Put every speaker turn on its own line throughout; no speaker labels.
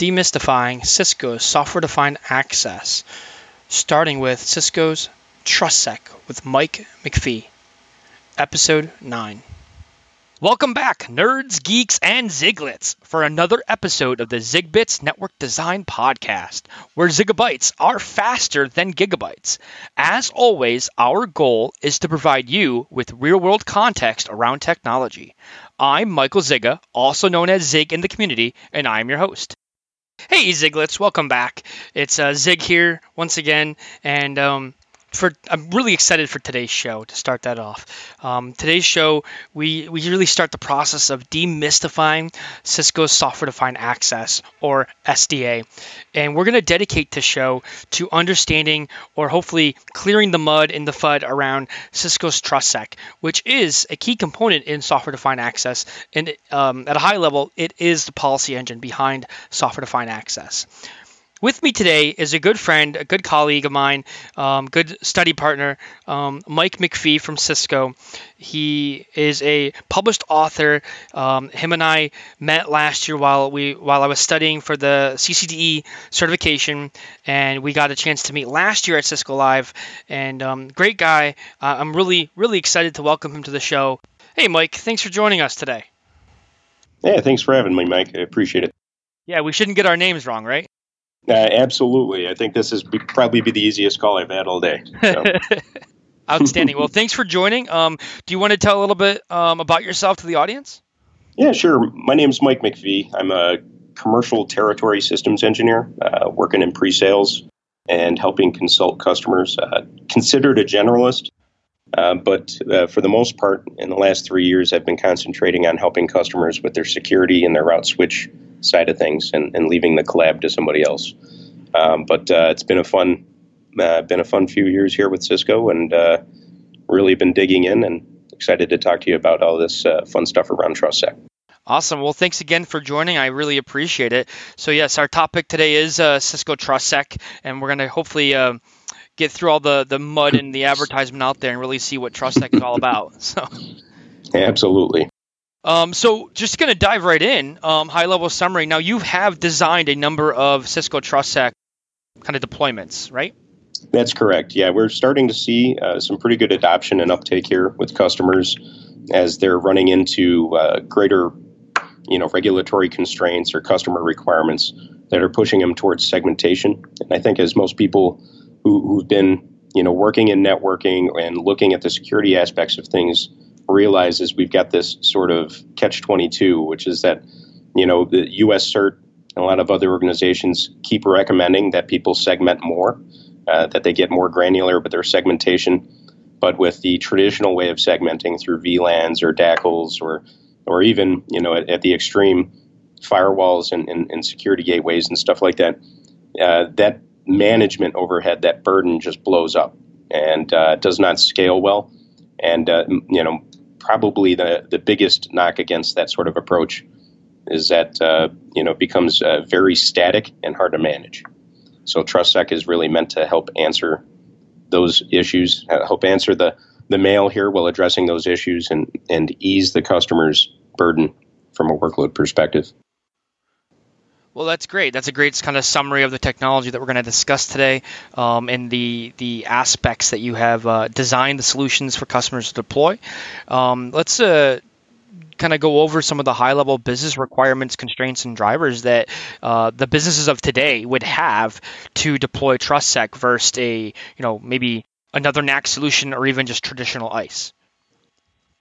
demystifying Cisco's software defined access, starting with Cisco's TrustSec with Mike McPhee, Episode 9. Welcome back, nerds, geeks, and ziglets, for another episode of the ZigBits Network Design Podcast, where zigabytes are faster than gigabytes. As always, our goal is to provide you with real world context around technology. I'm Michael Zsiga, also known as Zig in the community, and I'm your host. Hey, Ziglets, welcome back. It's uh, Zig here once again, and um, for I'm really excited for today's show to start that off. Um, today's show, we we really start the process of demystifying Cisco's software-defined access or SDA, and we're going to dedicate the show to understanding or hopefully clearing the mud in the FUD around Cisco's TrustSec, which is a key component in software-defined access, and um, at a high level, it is the policy engine behind software-defined access. With me today is a good friend, a good colleague of mine, um, good study partner, um, Mike McPhee from Cisco. He is a published author. Um, him and I met last year while we while I was studying for the CCDE certification, and we got a chance to meet last year at Cisco Live. And um, great guy. Uh, I'm really really excited to welcome him to the show. Hey, Mike, thanks for joining us today.
Yeah, thanks for having me, Mike. I appreciate it.
Yeah, we shouldn't get our names wrong, right?
Uh, absolutely. I think this is be, probably be the easiest call I've had all day. So.
Outstanding. well, thanks for joining. Um, do you want to tell a little bit um, about yourself to the audience?
Yeah, sure. My name is Mike McPhee. I'm a commercial territory systems engineer uh, working in pre sales and helping consult customers. Uh, considered a generalist, uh, but uh, for the most part, in the last three years, I've been concentrating on helping customers with their security and their route switch side of things and, and leaving the collab to somebody else. Um, but uh, it's been a fun, uh, been a fun few years here with Cisco, and uh, really been digging in and excited to talk to you about all this uh, fun stuff around TrustSec.
Awesome. Well, thanks again for joining. I really appreciate it. So yes, our topic today is uh, Cisco TrustSec, and we're going to hopefully uh, get through all the the mud and the advertisement out there and really see what TrustSec is all about. So.
Absolutely.
Um, so just going to dive right in, um, high level summary. Now you have designed a number of Cisco TrustSec kind of deployments, right?
That's correct. Yeah, we're starting to see uh, some pretty good adoption and uptake here with customers as they're running into uh, greater, you know, regulatory constraints or customer requirements that are pushing them towards segmentation. And I think as most people who, who've been, you know, working in networking and looking at the security aspects of things realizes we've got this sort of catch 22, which is that, you know, the US CERT and a lot of other organizations keep recommending that people segment more, uh, that they get more granular with their segmentation. But with the traditional way of segmenting through VLANs or DACLs or, or even, you know, at, at the extreme, firewalls and, and, and, security gateways and stuff like that, uh, that management overhead, that burden just blows up and uh, does not scale well. And, uh, you know, probably the, the biggest knock against that sort of approach is that uh, you know it becomes uh, very static and hard to manage. So TrustSec is really meant to help answer those issues, uh, help answer the the mail here while addressing those issues and and ease the customer's burden from a workload perspective.
Well, that's great. That's a great kind of summary of the technology that we're going to discuss today, um, and the the aspects that you have uh, designed the solutions for customers to deploy. Um, let's uh, kind of go over some of the high level business requirements, constraints, and drivers that uh, the businesses of today would have to deploy TrustSec versus a you know maybe another NAC solution or even just traditional ISE.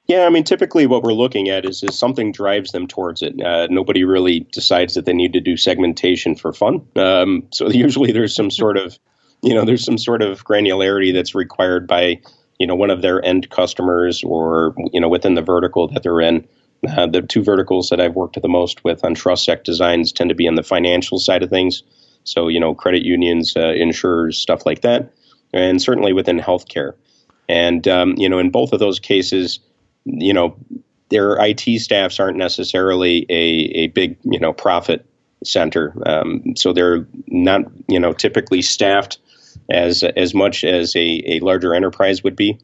Yeah, I mean, typically what we're looking at is, is something drives them towards it. Uh, nobody really decides that they need to do segmentation for fun. Um, so usually there's some sort of, you know, there's some sort of granularity that's required by, you know, one of their end customers or, you know, within the vertical that they're in. Uh, the two verticals that I've worked the most with on TrustSec designs tend to be on the financial side of things. So, you know, credit unions, uh, insurers, stuff like that. And certainly within healthcare. And, um, you know, in both of those cases, you know, their IT staffs aren't necessarily a, a big, you know, profit center. Um, so they're not, you know, typically staffed as as much as a, a larger enterprise would be.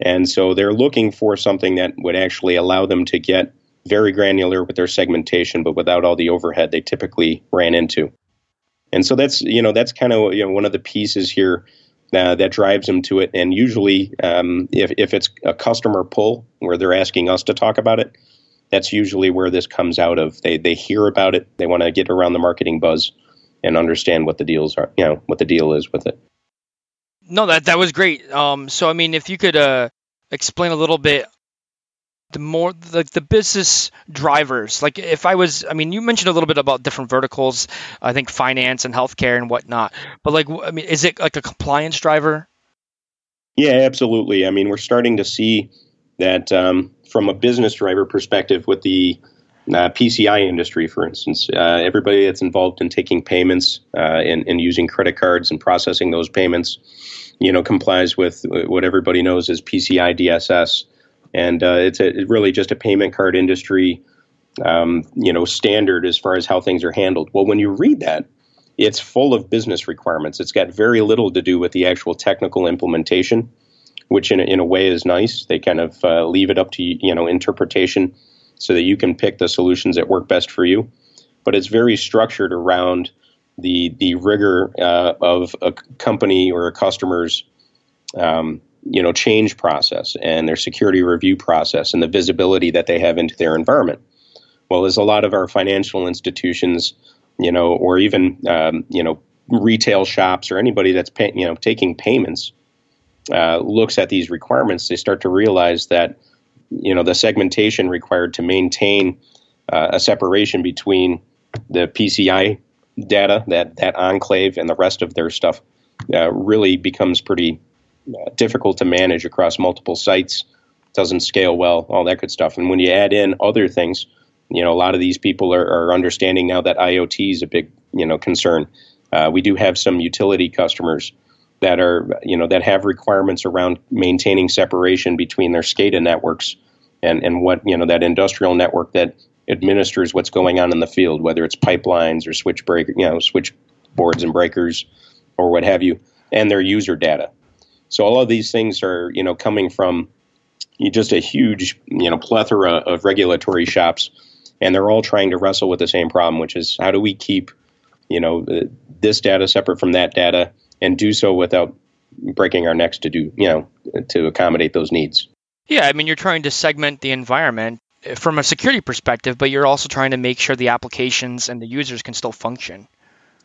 And so they're looking for something that would actually allow them to get very granular with their segmentation, but without all the overhead they typically ran into. And so that's you know that's kind of you know one of the pieces here uh, that drives them to it. And usually, um, if if it's a customer pull where they're asking us to talk about it, that's usually where this comes out of. They they hear about it, they want to get around the marketing buzz, and understand what the deals are. You know what the deal is with it.
No, that that was great. Um, so I mean, if you could uh, explain a little bit the more like the business drivers. Like if i was i mean you mentioned a little bit about different verticals i think finance and healthcare and whatnot but like i mean is it like a compliance driver?
Yeah absolutely. I mean we're starting to see that um, from a business driver perspective with the uh, PCI industry, for instance, uh, everybody that's involved in taking payments uh, and, and using credit cards and processing those payments, you know, complies with what everybody knows as PCI DSS and uh, it's a, really just a payment card industry, um, you know, standard as far as how things are handled. Well, when you read that, it's full of business requirements. It's got very little to do with the actual technical implementation, which in a, in a way is nice. They kind of uh, leave it up to you know interpretation, so that you can pick the solutions that work best for you. But it's very structured around the the rigor uh, of a company or a customer's um, you know change process and their security review process and the visibility that they have into their environment. Well, as a lot of our financial institutions, you know, or even um, you know retail shops or anybody that's pay, you know taking payments uh, looks at these requirements, they start to realize that you know the segmentation required to maintain uh, a separation between the PCI data, that that enclave, and the rest of their stuff uh, really becomes pretty difficult to manage across multiple sites, doesn't scale well, all that good stuff. And when you add in other things, you know, a lot of these people are, are understanding now that IoT is a big, you know, concern. Uh, we do have some utility customers that are, you know, that have requirements around maintaining separation between their SCADA networks and, and what, you know, that industrial network that administers what's going on in the field, whether it's pipelines or switch break, you know, switch boards and breakers or what have you, and their user data. So all of these things are, you know, coming from just a huge, you know, plethora of regulatory shops, and they're all trying to wrestle with the same problem, which is how do we keep, you know, uh, this data separate from that data, and do so without breaking our necks to do, you know, to accommodate those needs.
Yeah, I mean, you're trying to segment the environment eh, from a security perspective, but you're also trying to make sure the applications and the users can still function.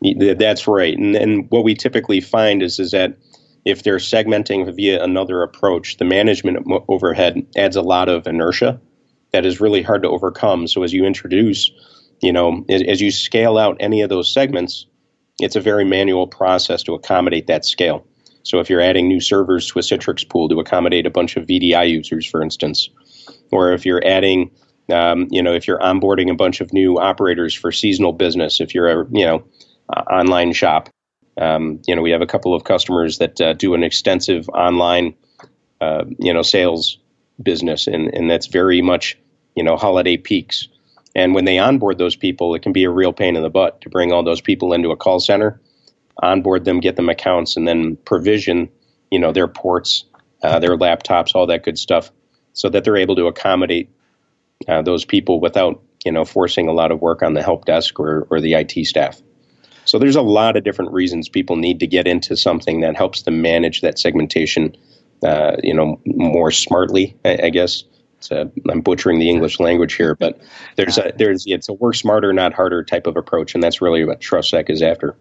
That's right, and, and what we typically find is is that if they're segmenting via another approach, the management overhead adds a lot of inertia that is really hard to overcome. So as you introduce, you know, as you scale out any of those segments, it's a very manual process to accommodate that scale. So if you're adding new servers to a Citrix pool to accommodate a bunch of VDI users, for instance, or if you're adding, um, you know, if you're onboarding a bunch of new operators for seasonal business, if you're a, you know, uh, online shop, um, you know, we have a couple of customers that uh, do an extensive online, uh, you know, sales business, and and that's very much, you know, holiday peaks. And when they onboard those people, it can be a real pain in the butt to bring all those people into a call center, onboard them, get them accounts, and then provision, you know, their ports, uh, their laptops, all that good stuff, so that they're able to accommodate uh, those people without, you know, forcing a lot of work on the help desk or, or the IT staff. So there's a lot of different reasons people need to get into something that helps them manage that segmentation, uh, you know, more smartly. I, I guess. i I'm butchering the English language here, but there's a there's it's a work smarter, not harder type of approach, and that's really what TrustSec is after.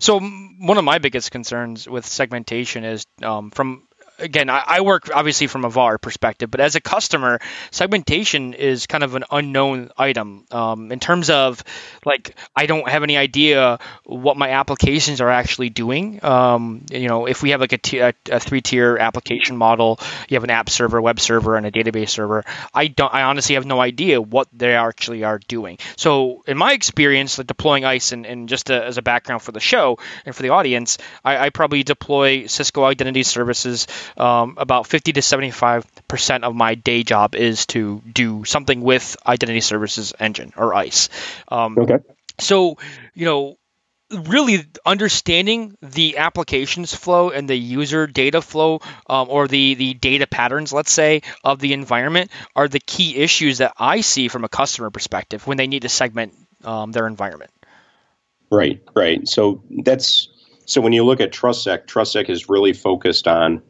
So one of my biggest concerns with segmentation is um, from again, I, I, work obviously from a VAR perspective, but as a customer, segmentation is kind of an unknown item um, in terms of like I don't have any idea what my applications are actually doing. Um, you know, if we have like a, t- a, a three-tier application model, you have an app server, web server, and a database server. I don't. I honestly have no idea what they actually are doing. So in my experience, like deploying ISE, and, and just to, as a background for the show and for the audience, I, I probably deploy Cisco Identity Services um, about 50 to 75 percent of my day job is to do something with Identity Services Engine or ISE. Um, okay. So, you know, really understanding the applications flow and the user data flow um, or the, the data patterns, let's say, of the environment are the key issues that I see from a customer perspective when they need to segment um, their environment.
Right, right. So that's so when you look at TrustSec, TrustSec is really focused on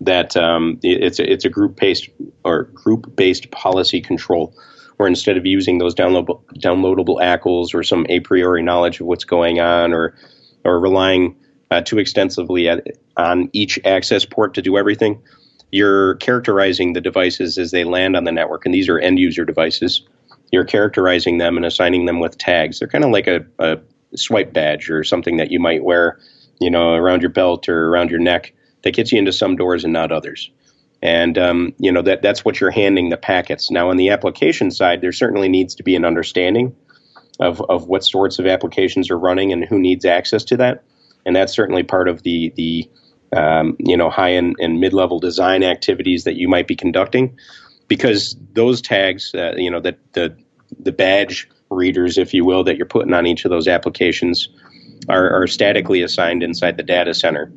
that. Um, it's a, it's a group based or group based policy control where instead of using those downloadable, downloadable ACLs or some a priori knowledge of what's going on or, or relying uh, too extensively at, on each access port to do everything, you're characterizing the devices as they land on the network. And these are end user devices. You're characterizing them and assigning them with tags. They're kind of like a, a swipe badge or something that you might wear, you know, around your belt or around your neck that gets you into some doors and not others and um, you know that that's what you're handing the packets. Now, on the application side, there certainly needs to be an understanding of of what sorts of applications are running and who needs access to that, and that's certainly part of the the um, you know high and, and mid level design activities that you might be conducting, because those tags, uh, you know, that the the badge readers, if you will, that you're putting on each of those applications are, are statically assigned inside the data center.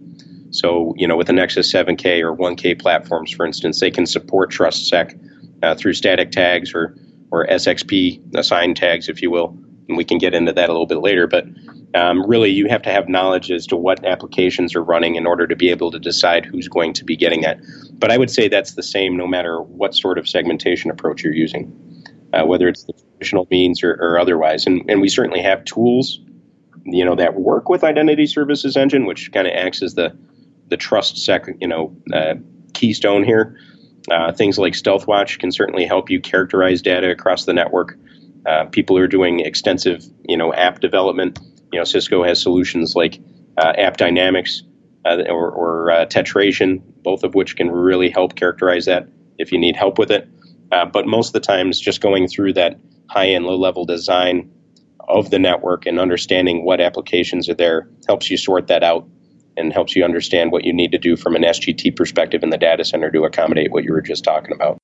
So, you know, with the Nexus 7K or 1K platforms, for instance, they can support TrustSec uh, through static tags or, or SXP assigned tags, if you will. And we can get into that a little bit later. But um, really, you have to have knowledge as to what applications are running in order to be able to decide who's going to be getting that. But I would say that's the same no matter what sort of segmentation approach you're using, uh, whether it's the traditional means or, or otherwise. And, and we certainly have tools you know that work with identity services engine which kind of acts as the the TrustSec, you know, uh, keystone here. Uh, things like StealthWatch can certainly help you characterize data across the network. Uh, people who are doing extensive, you know, app development. You know, Cisco has solutions like uh, AppDynamics uh, or, or uh, Tetration, both of which can really help characterize that if you need help with it. but most of the times, just going through that high and low level design of the network and understanding what applications are there helps you sort that out and helps you understand what you need to do from an SGT perspective in the data center to accommodate what you were just talking about.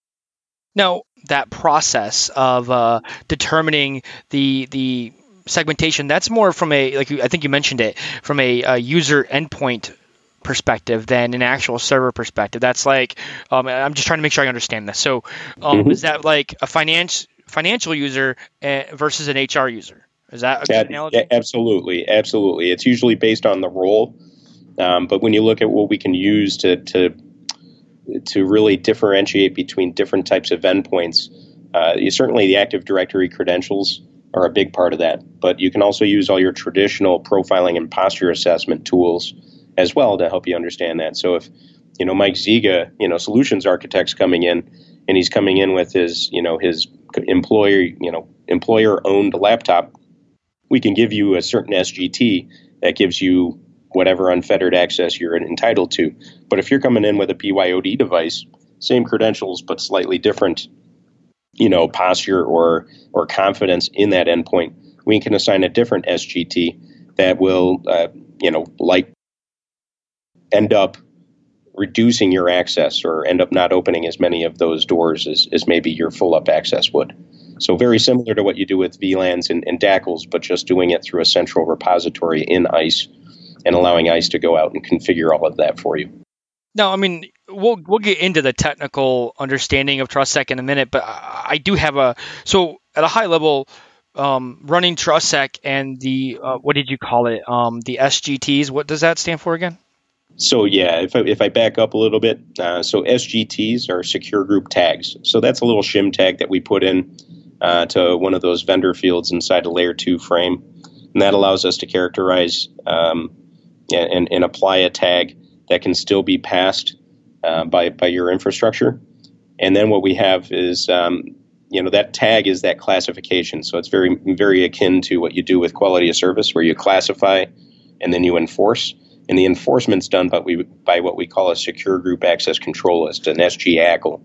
Now, that process of uh, determining the the segmentation that's more from a like I think you mentioned it from a, a user endpoint perspective than an actual server perspective. That's like um, I'm just trying to make sure I understand this. So, um, mm-hmm. is that like a finance financial user uh, versus an HR user? Is that a good analogy?
Absolutely, absolutely. It's usually based on the role um, but when you look at what we can use to to to really differentiate between different types of endpoints, uh, you, certainly the Active Directory credentials are a big part of that. But you can also use all your traditional profiling and posture assessment tools as well to help you understand that. So if you know Mike Zsiga, you know solutions architects coming in, and he's coming in with his you know his employer you know employer owned laptop, we can give you a certain SGT that gives you whatever unfettered access you're entitled to. But if you're coming in with a BYOD device, same credentials but slightly different, you know, posture or or confidence in that endpoint, we can assign a different SGT that will, uh, you know, like end up reducing your access or end up not opening as many of those doors as, as maybe your full up access would. So very similar to what you do with VLANs and, and DACLs, but just doing it through a central repository in ISE and allowing ISE to go out and configure all of that for you.
No, I mean we'll we'll get into the technical understanding of TrustSec in a minute, but I do have a so at a high level, um, running TrustSec and the uh, what did you call it? Um, the SGTs. What does that stand for again?
So yeah, if I, if I back up a little bit, uh, so SGTs are secure group tags. So that's a little shim tag that we put in uh, to one of those vendor fields inside a layer two frame, and that allows us to characterize um, and, and apply a tag that can still be passed uh, by, by your infrastructure. And then what we have is, um, you know, that tag is that classification. So it's very, very akin to what you do with quality of service, where you classify and then you enforce. And the enforcement's done by, we, by what we call a secure group access control list, an SG ACL.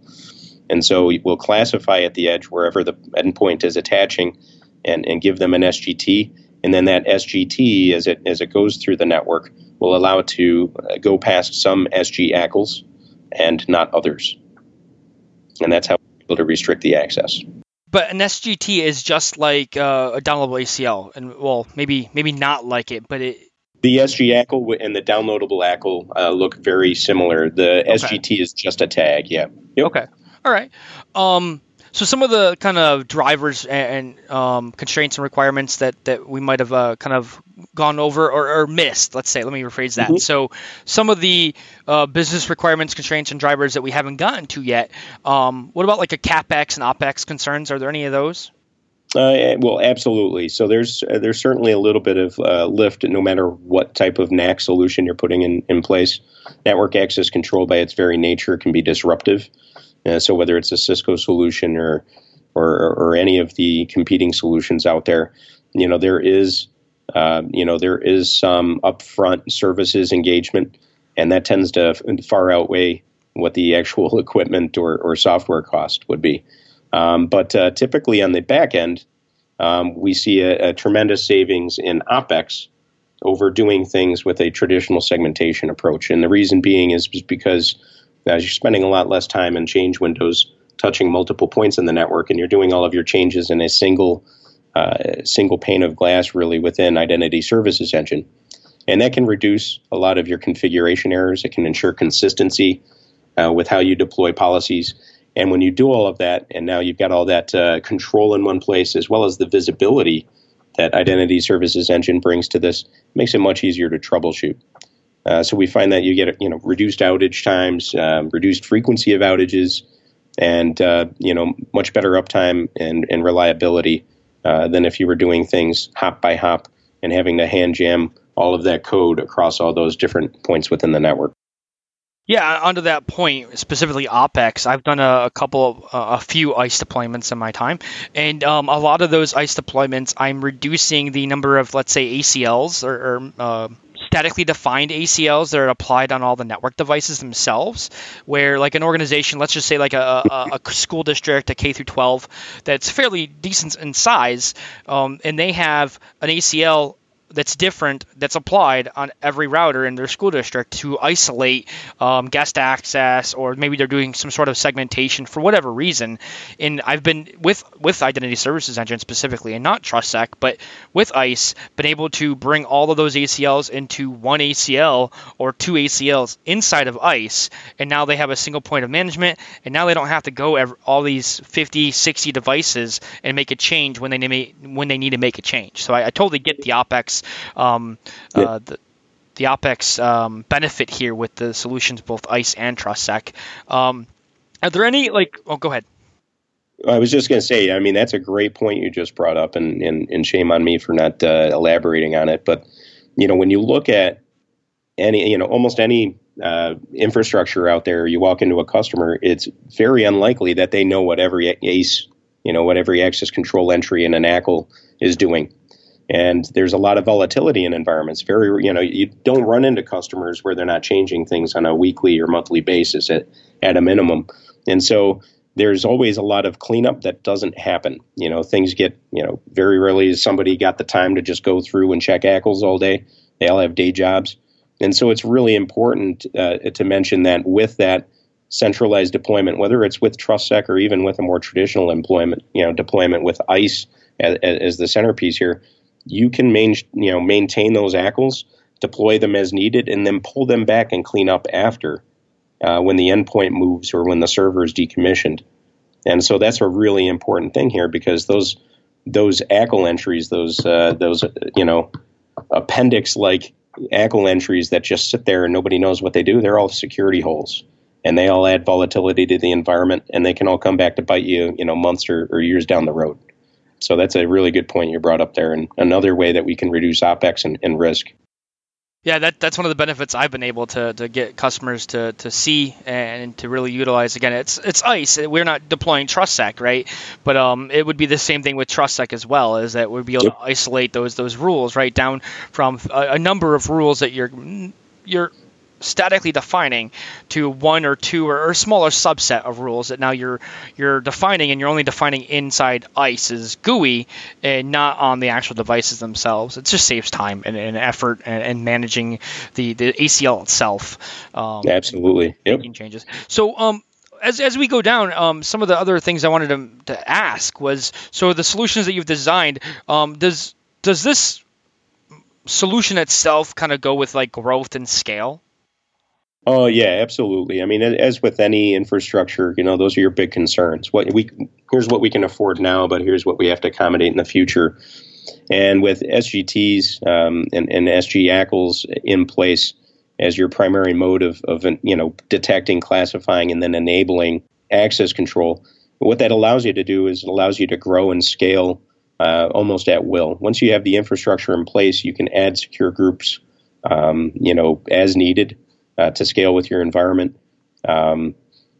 And so we'll classify at the edge wherever the endpoint is attaching and, and give them an SGT and then that SGT, as it as it goes through the network, will allow it to uh, go past some SG ACLs and not others. And that's how we're able to restrict the access.
but an SGT is just like uh, a downloadable ACL, and well, maybe maybe not like it, but it.
The SG ACL and the downloadable ACL uh, look very similar. The okay. SGT is just a tag. Yeah.
Yep. Okay. All right. Um, so some of the kind of drivers and, um, constraints and requirements that, that we might have uh, kind of gone over or, or, missed, let's say, let me rephrase that. Mm-hmm. So some of the uh, business requirements, constraints, and drivers that we haven't gotten to yet. Um, what about like a capex and opex concerns? Are there any of those?
Uh, well, absolutely. So there's uh, there's certainly a little bit of uh, lift, no matter what type of NAC solution you're putting in, in place. Network access control, by its very nature, can be disruptive. Uh, so whether it's a Cisco solution or, or or any of the competing solutions out there, you know there is uh, you know there is some upfront services engagement, and that tends to far outweigh what the actual equipment or, or software cost would be. Um, but uh, typically on the back end, um, we see a, a, tremendous savings in OPEX over doing things with a traditional segmentation approach. And the reason being is because as you're spending a lot less time in change windows touching multiple points in the network, and you're doing all of your changes in a single uh, single pane of glass, really within Identity Services Engine, and that can reduce a lot of your configuration errors. It can ensure consistency uh, with how you deploy policies. And when you do all of that, and now you've got all that uh, control in one place, as well as the visibility that Identity Services Engine brings to this, makes it much easier to troubleshoot. Uh, so we find that you get you know reduced outage times, um, reduced frequency of outages, and uh, you know much better uptime and, and reliability uh, than if you were doing things hop by hop and having to hand jam all of that code across all those different points within the network.
Yeah, onto that point, specifically OPEX, I've done a, a couple of, uh, a few ISE deployments in my time. And um, a lot of those ISE deployments, I'm reducing the number of, let's say, ACLs or, or uh, statically defined ACLs that are applied on all the network devices themselves. Where like an organization, let's just say like a, a, a school district, a K through 12, that's fairly decent in size, um, and they have an ACL that's different that's applied on every router in their school district to isolate um, guest access or maybe they're doing some sort of segmentation for whatever reason. And i've been with with identity services engine specifically and not trustsec but with ISE been able to bring all of those acls into one acl or two acls inside of ISE and now they have a single point of management and now they don't have to go every, all these 50 60 devices and make a change when they need when they need to make a change. So i, I totally get the opex um, yeah. uh, the, the OPEX um, benefit here with the solutions, both ISE and TrustSec. Um, are there any like? Oh, go ahead.
I was just going to say, I mean, that's a great point you just brought up, and, and, and shame on me for not uh, elaborating on it. But, you know, when you look at any, you know, almost any uh, infrastructure out there, you walk into a customer, it's very unlikely that they know what every ACE, you know, what every access control entry in an ACL is doing and there's a lot of volatility in environments. Very you know you don't run into customers where they're not changing things on a weekly or monthly basis at, at a minimum. And so there's always a lot of cleanup that doesn't happen. You know things get you know very rarely has somebody got the time to just go through and check ACLs all day. They all have day jobs. And so it's really important uh, to mention that with that centralized deployment whether it's with TrustSec or even with a more traditional employment you know deployment with ISE as, as the centerpiece here you can main, you know maintain those ACLs, deploy them as needed, and then pull them back and clean up after uh, when the endpoint moves or when the server is decommissioned. And so that's a really important thing here because those those ACL entries, those uh, those you know appendix like ACL entries that just sit there and nobody knows what they do, they're all security holes. And they all add volatility to the environment, and they can all come back to bite you, you know, months or, or years down the road. So that's a really good point you brought up there, and another way that we can reduce opex and, and risk.
Yeah, that, that's one of the benefits I've been able to, to get customers to, to see and to really utilize. Again, it's it's ISE. We're not deploying TrustSec, right? But um, it would be the same thing with TrustSec as well, is that we'd be able to isolate those those rules right down from a, a number of rules that you're you're statically defining to one or two or, a smaller subset of rules that now you're you're defining and you're only defining inside ISE's GUI and not on the actual devices themselves. It just saves time and, and effort and, and, managing the, the ACL itself.
Um, Absolutely.
Yep. Changes. So um, as, as we go down, um, some of the other things I wanted to, to ask was so the solutions that you've designed, um, does does this solution itself kind of go with like growth and scale?
Oh yeah, absolutely. I mean, as with any infrastructure, you know, those are your big concerns. What we here's what we can afford now, but here's what we have to accommodate in the future. And with SGTs um, and, and SG ACLs in place as your primary mode of, of you know detecting, classifying, and then enabling access control, what that allows you to do is it allows you to grow and scale uh, almost at will. Once you have the infrastructure in place, you can add secure groups, um, you know, as needed uh, to scale with your environment. Um,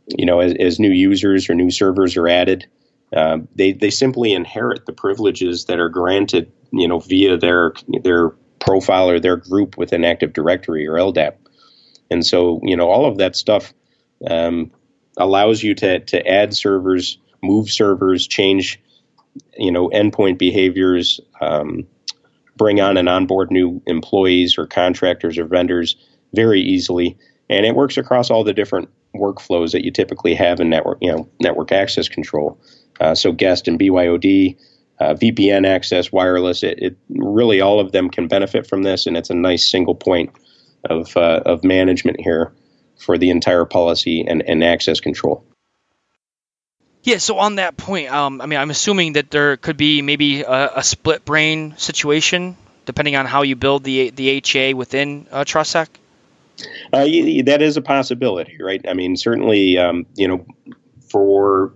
you know, as, as, new users or new servers are added, uh, they they simply inherit the privileges that are granted, you know, via their their profile or their group within Active Directory or LDAP. And so, you know, all of that stuff um, allows you to to add servers, move servers, change, you know, endpoint behaviors, um, bring on and onboard new employees or contractors or vendors very easily, and it works across all the different workflows that you typically have in network, you know, network access control. Uh, so guest and BYOD, uh, VPN access, wireless. It, it, really all of them can benefit from this, and it's a nice single point of uh, of management here for the entire policy and, and access control.
Yeah, so on that point, um, I mean, I'm assuming that there could be maybe a, a, split brain situation depending on how you build the the HA within uh, TrustSec.
Uh, that is a possibility, right? I mean, certainly, um, you know, for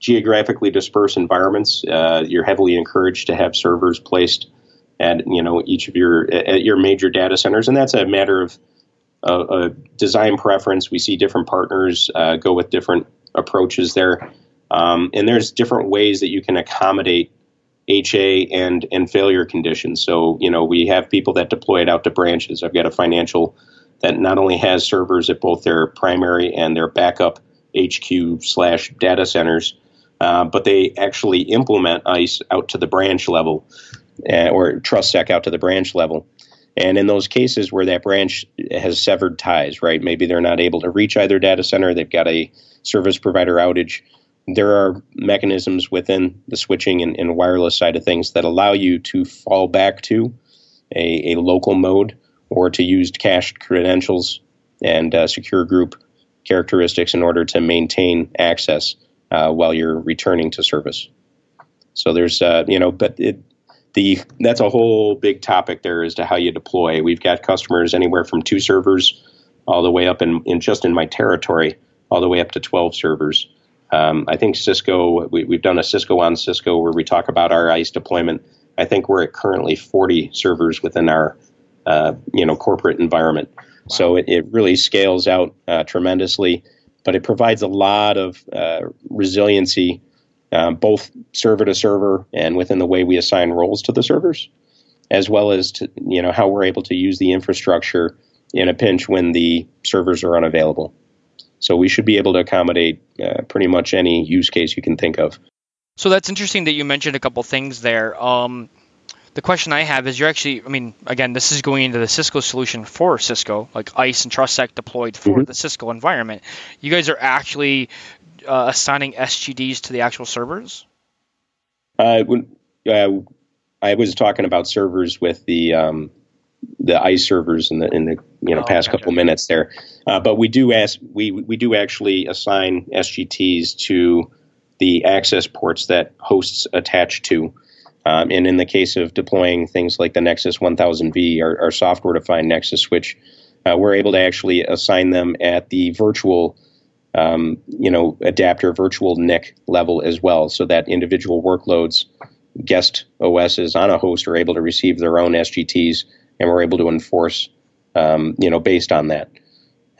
geographically dispersed environments, uh, you're heavily encouraged to have servers placed at you know each of your at your major data centers, and that's a matter of a design preference. We see different partners uh, go with different approaches there, um, and there's different ways that you can accommodate HA and and failure conditions. So you know we have people that deploy it out to branches. I've got a financial that not only has servers at both their primary and their backup HQ slash data centers, uh, but they actually implement ISE out to the branch level uh, or TrustSec out to the branch level. And in those cases where that branch has severed ties, right? Maybe they're not able to reach either data center, they've got a service provider outage. There are mechanisms within the switching and, and wireless side of things that allow you to fall back to a, a local mode or to use cached credentials and uh, secure group characteristics in order to maintain access uh, while you're returning to service. So there's, uh, you know, but it, the that's a whole big topic there as to how you deploy. We've got customers anywhere from two servers all the way up in, in just in my territory, all the way up to 12 servers. Um, I think Cisco, we, have done a Cisco on Cisco where we talk about our ISE deployment. I think we're at currently 40 servers within our uh, you know corporate environment. Wow. So it, it really scales out uh, tremendously, but it provides a lot of uh, resiliency, um, both server to server and within the way we assign roles to the servers, as well as to you know how we're able to use the infrastructure in a pinch when the servers are unavailable. So we should be able to accommodate uh, pretty much any use case you can think of.
So that's interesting that you mentioned a couple things there. Um, the question I have is you're actually, I mean, again, this is going into the Cisco solution for Cisco, like ISE and TrustSec deployed for mm-hmm. the Cisco environment. You guys are actually uh, assigning SGTs to the actual servers?
Uh, when, uh, I was talking about servers with the um, the ISE servers in the in the you know oh, past gotcha. couple minutes there, uh, but we do ask we we do actually assign SGTs to the access ports that hosts attach to. Um, and in the case of deploying things like the Nexus 1000V, our, our software defined Nexus switch, uh, we're able to actually assign them at the virtual, um, you know, adapter virtual NIC level as well, so that individual workloads, guest OSs on a host are able to receive their own SGTs, and we're able to enforce, um, you know, based on that.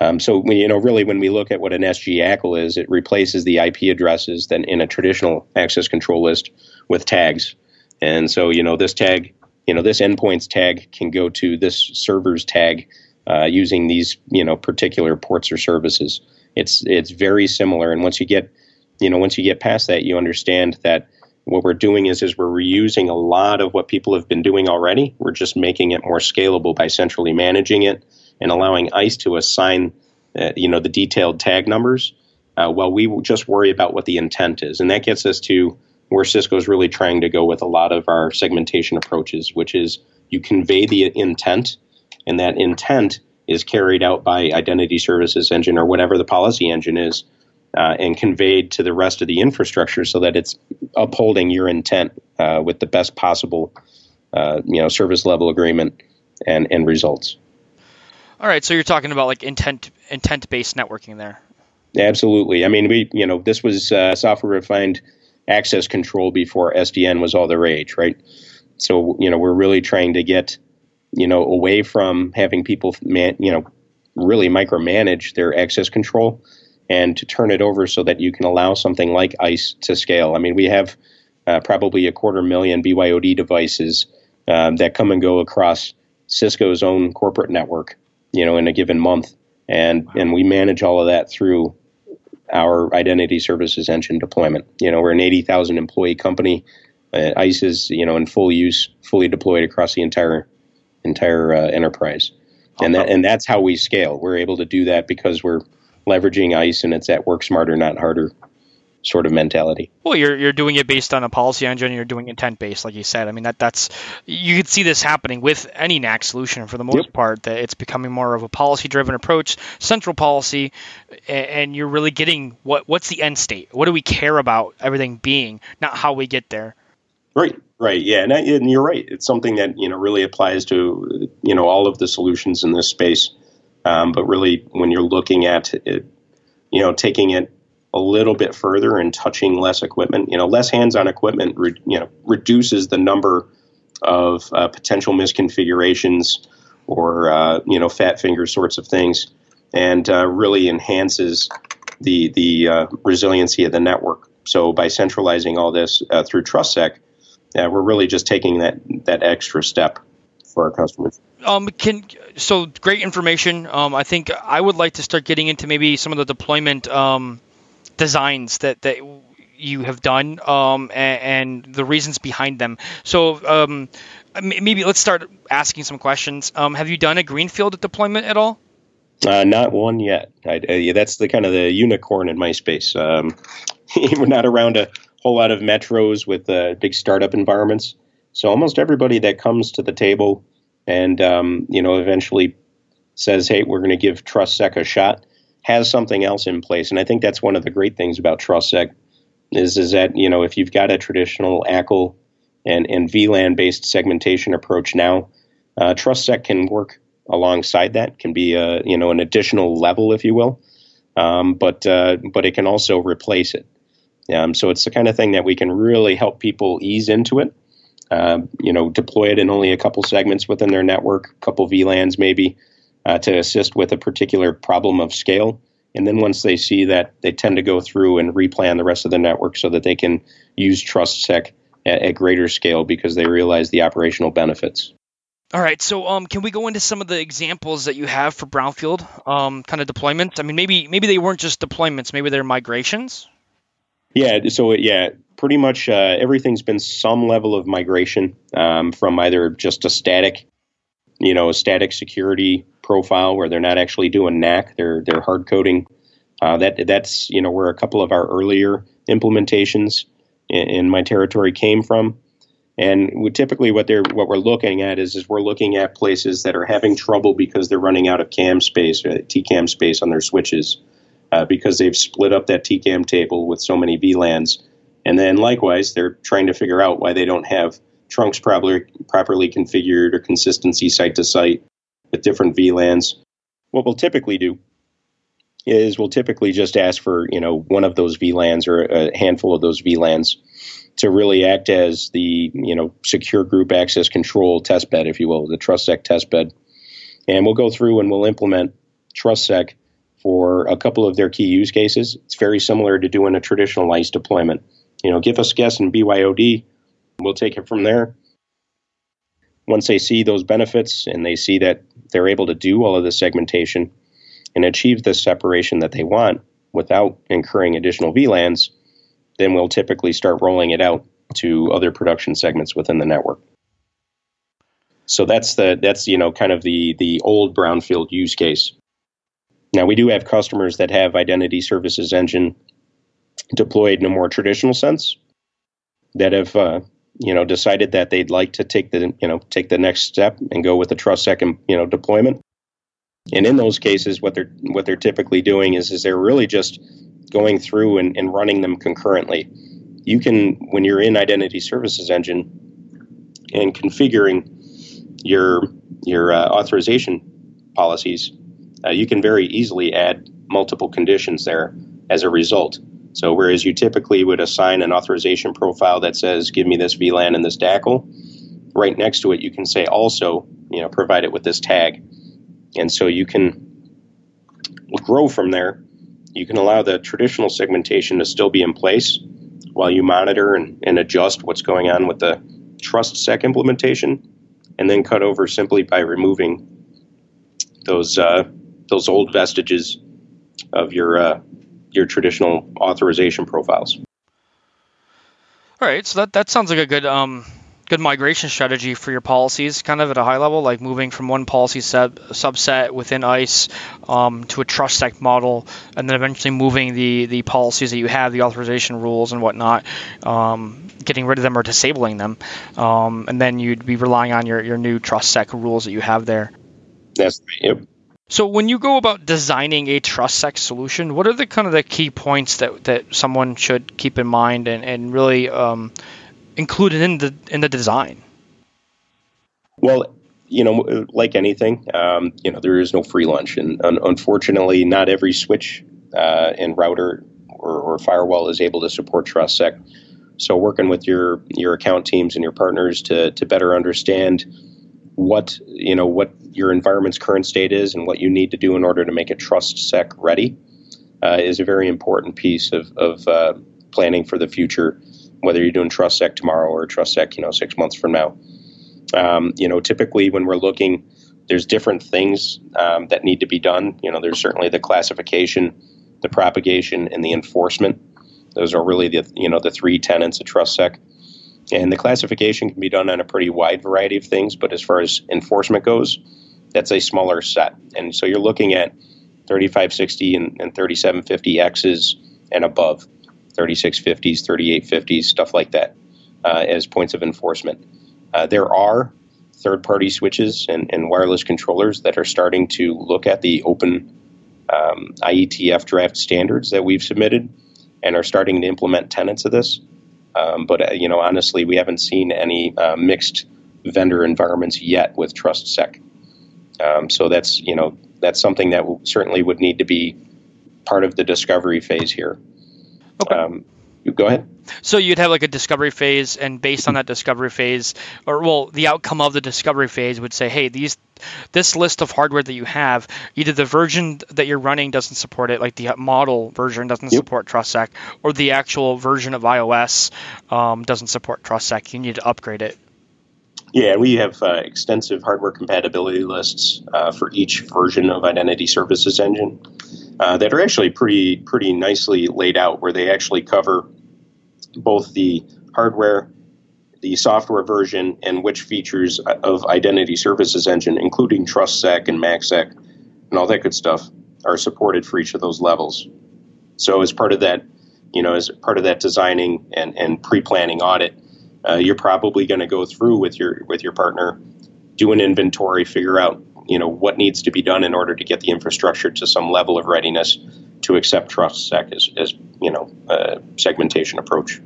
Um, so, you know, really, when we look at what an SG ACL is, it replaces the IP addresses then in a traditional access control list with tags. And so, you know, this tag, you know, this endpoints tag can go to this server's tag uh, using these, you know, particular ports or services. It's it's very similar. And once you get, you know, once you get past that, you understand that what we're doing is is we're reusing a lot of what people have been doing already. We're just making it more scalable by centrally managing it and allowing ISE to assign, uh, you know, the detailed tag numbers uh, while we just worry about what the intent is. And that gets us to where Cisco is really trying to go with a lot of our segmentation approaches, which is you convey the intent, and that intent is carried out by identity services engine or whatever the policy engine is, uh, and conveyed to the rest of the infrastructure so that it's upholding your intent uh, with the best possible, uh, you know, service level agreement and and results.
All right, so you're talking about like intent intent based networking there.
Absolutely. I mean, we you know this was uh, software defined access control before SDN was all the rage, right? So you know we're really trying to get you know away from having people man, you know really micromanage their access control and to turn it over so that you can allow something like ISE to scale. I mean, we have uh, probably a quarter million BYOD devices um, that come and go across Cisco's own corporate network, you know, in a given month, and and we manage all of that through our identity services engine deployment. You know, we're an 80,000 employee company. Uh, ISE is, you know, in full use, fully deployed across the entire entire uh, enterprise, and that and that's how we scale. We're able to do that because we're leveraging ISE, and it's that work smarter, not harder sort of mentality.
Well, you're you're doing it based on a policy engine. You're doing intent based, like you said. I mean that that's you could see this happening with any NAC solution for the most yep. part. That it's becoming more of a policy driven approach, central policy, and you're really getting what what's the end state? What do we care about everything being, not how we get there.
Right, right, yeah, and, and you're right. It's something that you know really applies to you know all of the solutions in this space. Um, but really, when you're looking at it, you know, taking it a little bit further and touching less equipment. You know, less hands-on equipment, re- you know, reduces the number of uh, potential misconfigurations or uh, you know fat finger sorts of things, and uh, really enhances the the uh, resiliency of the network. So by centralizing all this uh, through TrustSec, uh, we're really just taking that that extra step for our customers.
Um, can so great information. Um, I think I would like to start getting into maybe some of the deployment um, designs that that you have done um, and, and, the reasons behind them. So um, maybe let's start asking some questions. Um, have you done a greenfield deployment at all?
Uh, not one yet. I, uh, that's the kind of the unicorn in my space. Um, we're not around a whole lot of metros with uh, big startup environments. So almost everybody that comes to the table and um, you know eventually says, "Hey, we're going to give TrustSec a shot," has something else in place. And I think that's one of the great things about TrustSec is is that you know if you've got a traditional ACL and and VLAN based segmentation approach now, uh, TrustSec can work alongside that. Can be a you know an additional level, if you will, um, but uh, but it can also replace it. Um, so it's the kind of thing that we can really help people ease into it. Uh, you know, deploy it in only a couple segments within their network, a couple VLANs maybe, uh, to assist with a particular problem of scale. And then once they see that, they tend to go through and replan the rest of the network so that they can use TrustSec at, at greater scale because they realize the operational benefits.
All right, so um, can we go into some of the examples that you have for brownfield um, kind of deployments? I mean, maybe maybe they weren't just deployments, maybe they're migrations.
Yeah, so yeah, pretty much uh, everything's been some level of migration um, from either just a static, you know, a static security profile where they're not actually doing NAC, they're they're hard coding. Uh, that that's you know where a couple of our earlier implementations in, in my territory came from. And we, typically, what they're what we're looking at is is we're looking at places that are having trouble because they're running out of CAM space, uh, TCAM space on their switches, uh, because they've split up that TCAM table with so many VLANs. And then likewise, they're trying to figure out why they don't have trunks properly properly configured or consistency site to site with different VLANs. What we'll typically do is we'll typically just ask for you know one of those VLANs or a handful of those VLANs to really act as the you know secure group access control test bed, if you will, the TrustSec test bed, and we'll go through and we'll implement TrustSec for a couple of their key use cases. It's very similar to doing a traditional ISE deployment. You know, give us guess and BYOD, we'll take it from there once they see those benefits and they see that they're able to do all of the segmentation and achieve the separation that they want without incurring additional VLANs, then we'll typically start rolling it out to other production segments within the network. So that's the that's you know kind of the the old brownfield use case. Now, we do have customers that have Identity Services Engine deployed in a more traditional sense that have uh, you know decided that they'd like to take the you know take the next step and go with the trust second you know deployment. And in those cases what they're what they're typically doing is is they're really just going through and, and running them concurrently. You can when you're in identity services engine and configuring your your uh, authorization policies uh, you can very easily add multiple conditions there as a result so whereas you typically would assign an authorization profile that says, give me this VLAN and this DACL, right next to it, you can say also, you know, provide it with this tag. And so you can grow from there. You can allow the traditional segmentation to still be in place while you monitor and, and adjust what's going on with the TrustSec implementation, and then cut over simply by removing those uh, those old vestiges of your uh, your traditional authorization profiles.
All right, so that, that sounds like a good um, good migration strategy for your policies, kind of at a high level, like moving from one policy sub, subset within ISE um, to a TrustSec model, and then eventually moving the the policies that you have, the authorization rules and whatnot, um, getting rid of them or disabling them, um, and then you'd be relying on your, your new TrustSec rules that you have there.
That's. Yep.
So when you go about designing a TrustSec solution, what are the kind of the key points that, that someone should keep in mind and, and really um, include in the in the design?
Well, you know, like anything, um, you know, there is no free lunch, and un- unfortunately, not every switch uh, and router or, or, firewall is able to support TrustSec. So, working with your your account teams and your partners to to better understand what you know what your environment's current state is and what you need to do in order to make it TrustSec ready uh, is a very important piece of, of uh, planning for the future. Whether you're doing TrustSec tomorrow or TrustSec, you know, six months from now. Um, you know, typically when we're looking, there's different things um, that need to be done. You know, there's certainly the classification, the propagation, and the enforcement. Those are really the you know the three tenets of TrustSec. And the classification can be done on a pretty wide variety of things, but as far as enforcement goes, that's a smaller set. And so you're looking at 3560 and, and 3750Xs and above, 3650s, 3850s, stuff like that, uh, as points of enforcement. Uh, there are third party switches and, and, wireless controllers that are starting to look at the open um, IETF draft standards that we've submitted and are starting to implement tenets of this. Um, but uh, you know, honestly, we haven't seen any uh, mixed vendor environments yet with TrustSec. Um, so that's you know that's something that w- certainly would need to be part of the discovery phase here. Okay. Um, go ahead.
So you'd have like a discovery phase, and based on that discovery phase, or well, the outcome of the discovery phase would say, hey, these this list of hardware that you have, either the version that you're running doesn't support it, like the model version doesn't yep. support TrustSec, or the actual version of IOS um, doesn't support TrustSec. You need to upgrade it.
Yeah, we have uh, extensive hardware compatibility lists uh, for each version of Identity Services Engine uh, that are actually pretty pretty nicely laid out, where they actually cover both the hardware, the software version, and which features of Identity Services Engine, including TrustSec and MACsec and all that good stuff, are supported for each of those levels. So, as part of that, you know, as part of that designing and, and pre-planning audit uh, you're probably going to go through with your with your partner, do an inventory, figure out you know what needs to be done in order to get the infrastructure to some level of readiness to accept TrustSec as, as you know a segmentation approach.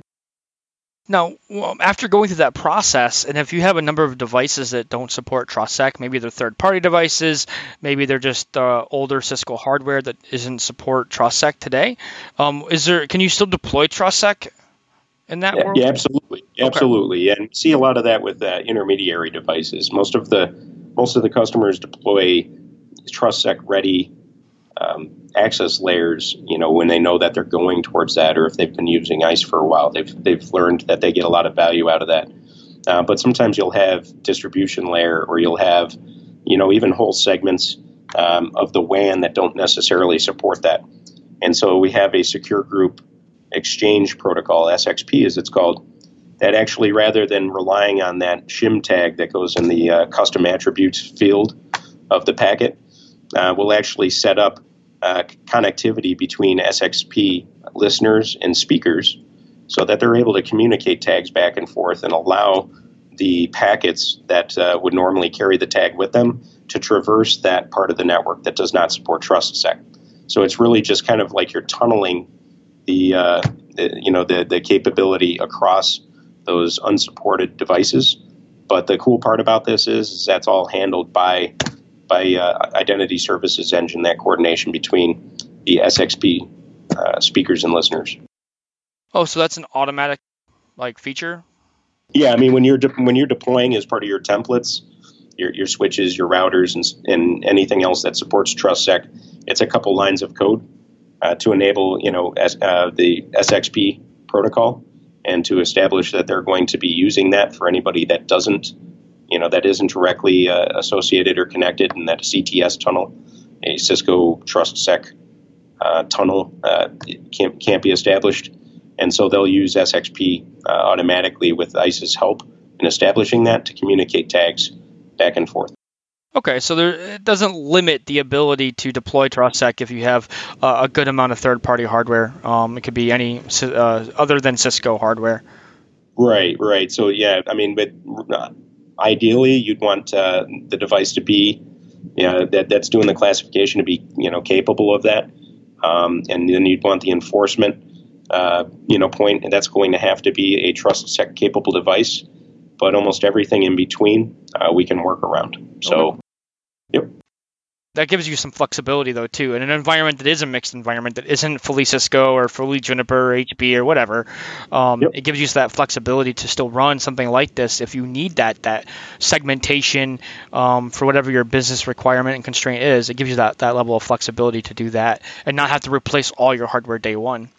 Now, after going through that process, and if you have a number of devices that don't support TrustSec, maybe they're third-party devices, maybe they're just uh, older Cisco hardware that isn't support TrustSec today, um, is there? Can you still deploy TrustSec in that
yeah,
world?
Yeah, absolutely, absolutely, okay. and see a lot of that with uh, intermediary devices. Most of the most of the customers deploy TrustSec ready um, access layers. You know, when they know that they're going towards that, or if they've been using ISE for a while, they've they've learned that they get a lot of value out of that. Uh, but sometimes you'll have distribution layer, or you'll have, you know, even whole segments um, of the WAN that don't necessarily support that. And so we have a secure group exchange protocol, SXP as it's called, that actually rather than relying on that shim tag that goes in the uh, custom attributes field of the packet, uh, will actually set up uh, connectivity between SXP listeners and speakers so that they're able to communicate tags back and forth and allow the packets that uh, would normally carry the tag with them to traverse that part of the network that does not support TrustSec. So it's really just kind of like you're tunneling the, uh, the you know the, the capability across those unsupported devices. But the cool part about this is, is that's all handled by by uh, Identity Services Engine, that coordination between the SXP uh, speakers and listeners.
Oh, so that's an automatic like feature?
Yeah, I mean when you're de- when you're deploying as part of your templates, your, your switches, your routers, and, and anything else that supports TrustSec, it's a couple lines of code uh, to enable you know as, uh, the SXP protocol and to establish that they're going to be using that for anybody that doesn't you know that isn't directly uh, associated or connected, and that CTS tunnel, a Cisco TrustSec uh, tunnel, uh, can't can't be established, and so they'll use SXP uh, automatically with ISE's help in establishing that to communicate tags back and forth.
Okay, so there, it doesn't limit the ability to deploy TrustSec if you have uh, a good amount of third-party hardware. Um, it could be any uh, other than Cisco hardware.
Right, right. So yeah, I mean, but ideally you'd want uh, the device to be you know, that that's doing the classification to be you know capable of that, um, and then you'd want the enforcement uh, you know point, and that's going to have to be a TrustSec capable device. But almost everything in between, uh, we can work around. So. Yep
that gives you some flexibility though too in an environment that is a mixed environment that isn't fully cisco or fully juniper or hp or whatever um, yep. it gives you that flexibility to still run something like this if you need that that segmentation um, for whatever your business requirement and constraint is it gives you that, that level of flexibility to do that and not have to replace all your hardware day one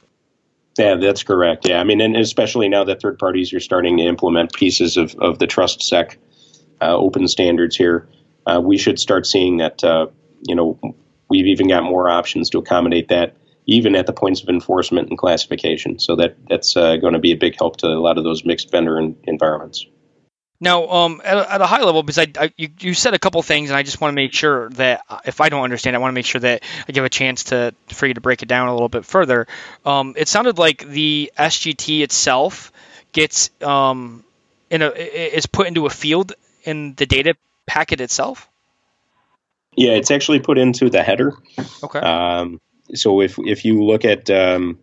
yeah, that's correct. Yeah, I mean, and especially now that third parties are starting to implement pieces of, of the TrustSec uh, open standards here, uh, we should start seeing that uh, you know, we've even got more options to accommodate that, even at the points of enforcement and classification. So that that's uh, going to be a big help to a lot of those mixed vendor environments.
Now, um, at, a, at, a high level, because I, I you, you, said a couple things, and I just want to make sure that if I don't understand, I want to make sure that I give a chance to for you to break it down a little bit further. Um, it sounded like the SGT itself gets um, in a is put into a field in the data packet itself.
Yeah, it's actually put into the header.
Okay.
Um, so if if you look at, um,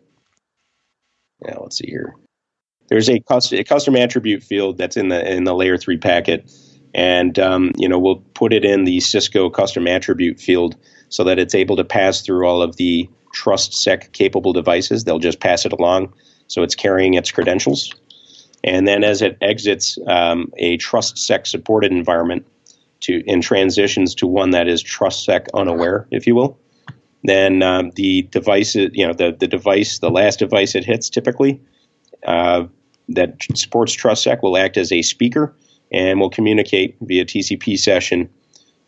yeah, let's see here. There's a custom, a custom attribute field that's in the in the layer three packet, and um, you know we'll put it in the Cisco custom attribute field so that it's able to pass through all of the TrustSec capable devices. They'll just pass it along, so it's carrying its credentials, and then as it exits um, a TrustSec supported environment, to in transitions to one that is TrustSec unaware, if you will, then um, the device, you know, the, the device, the last device it hits typically uh, that supports TrustSec will act as a speaker and will communicate via TCP session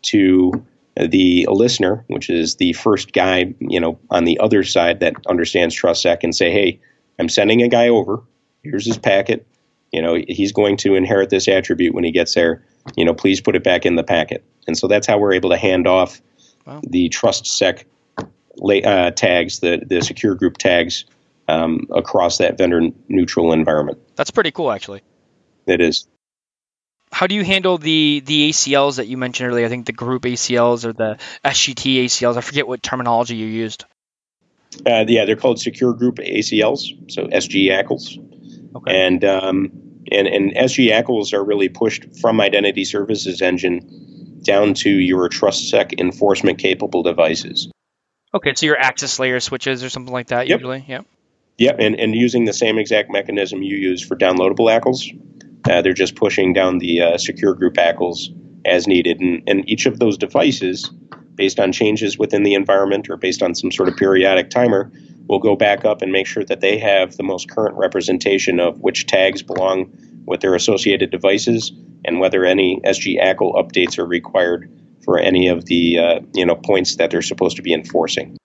to the listener, which is the first guy, you know, on the other side that understands TrustSec and say, hey, I'm sending a guy over. Here's his packet. You know, he's going to inherit this attribute when he gets there you know, please put it back in the packet. And so that's how we're able to hand off wow. the TrustSec uh, tags, the, the secure group tags um, across that vendor neutral environment.
That's pretty cool, actually.
It is.
How do you handle the the ACLs that you mentioned earlier? I think the group ACLs or the SGT ACLs. I forget what terminology you used.
Uh, yeah, they're called secure group ACLs, so SG ACLs. Okay. And um, and, and SG ACLs are really pushed from Identity Services Engine down to your TrustSec enforcement capable devices.
Okay, so your access layer switches or something like that
yep.
usually,
yeah. Yep, and, and using the same exact mechanism you use for downloadable ACLs. Uh, they're just pushing down the uh, secure group ACLs as needed. And, and each of those devices, based on changes within the environment or based on some sort of periodic timer, will go back up and make sure that they have the most current representation of which tags belong with their associated devices and whether any SG ACL updates are required for any of the uh, you know points that they're supposed to be enforcing.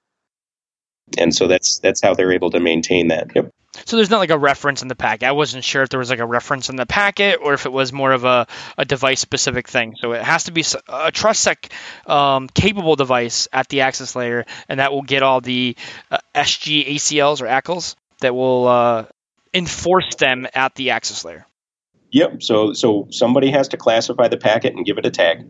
And so that's that's how they're able to maintain that. Yep.
So there's not like a reference in the packet. I wasn't sure if there was like a reference in the packet or if it was more of a, a device specific thing. So it has to be a TrustSec um, capable device at the access layer, and that will get all the uh, SG ACLs or ACLs that will uh, enforce them at the access layer.
Yep. So so somebody has to classify the packet and give it a tag,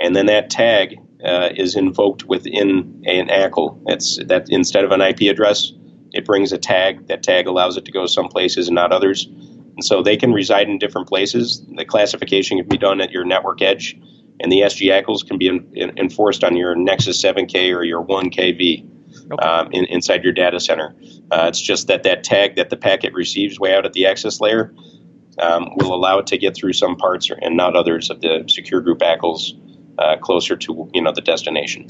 and then that tag uh, is invoked within an ACL. That's that instead of an IP address, it brings a tag. That tag allows it to go some places and not others. And so they can reside in different places. The classification can be done at your network edge, and the SG ACLs can be in, in, enforced on your Nexus 7K or your 1KV okay. um, in, inside your data center. Uh, it's just that that tag that the packet receives way out at the access layer um, will allow it to get through some parts and not others of the secure group ACLs uh, closer to you know the destination.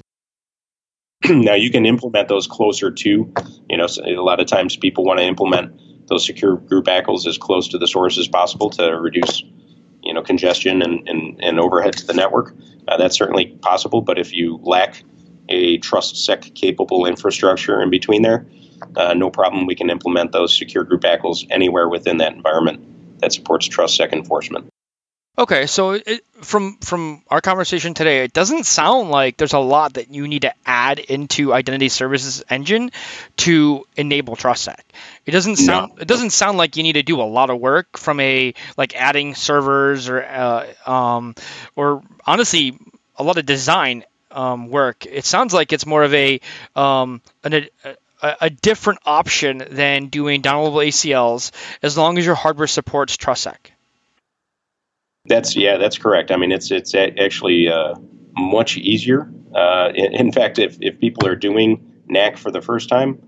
now you can implement those closer to, you know, a lot of times people want to implement those secure group ACLs as close to the source as possible to reduce, you know, congestion and, and, and overhead to the network. Uh, that's certainly possible, but if you lack a TrustSec capable infrastructure in between there, uh, no problem. We can implement those secure group ACLs anywhere within that environment that supports TrustSec enforcement.
Okay, so it, from from our conversation today, it doesn't sound like there's a lot that you need to add into Identity Services Engine to enable TrustSec. It doesn't sound no. it doesn't sound like you need to do a lot of work from a like adding servers or uh, um, or honestly a lot of design um, work. It sounds like it's more of a um, an, a, a, different option than doing downloadable ACLs as long as your hardware supports TrustSec.
That's yeah, that's correct. I mean, it's it's actually uh, much easier. Uh, in, in, fact, if, if people are doing NAC for the first time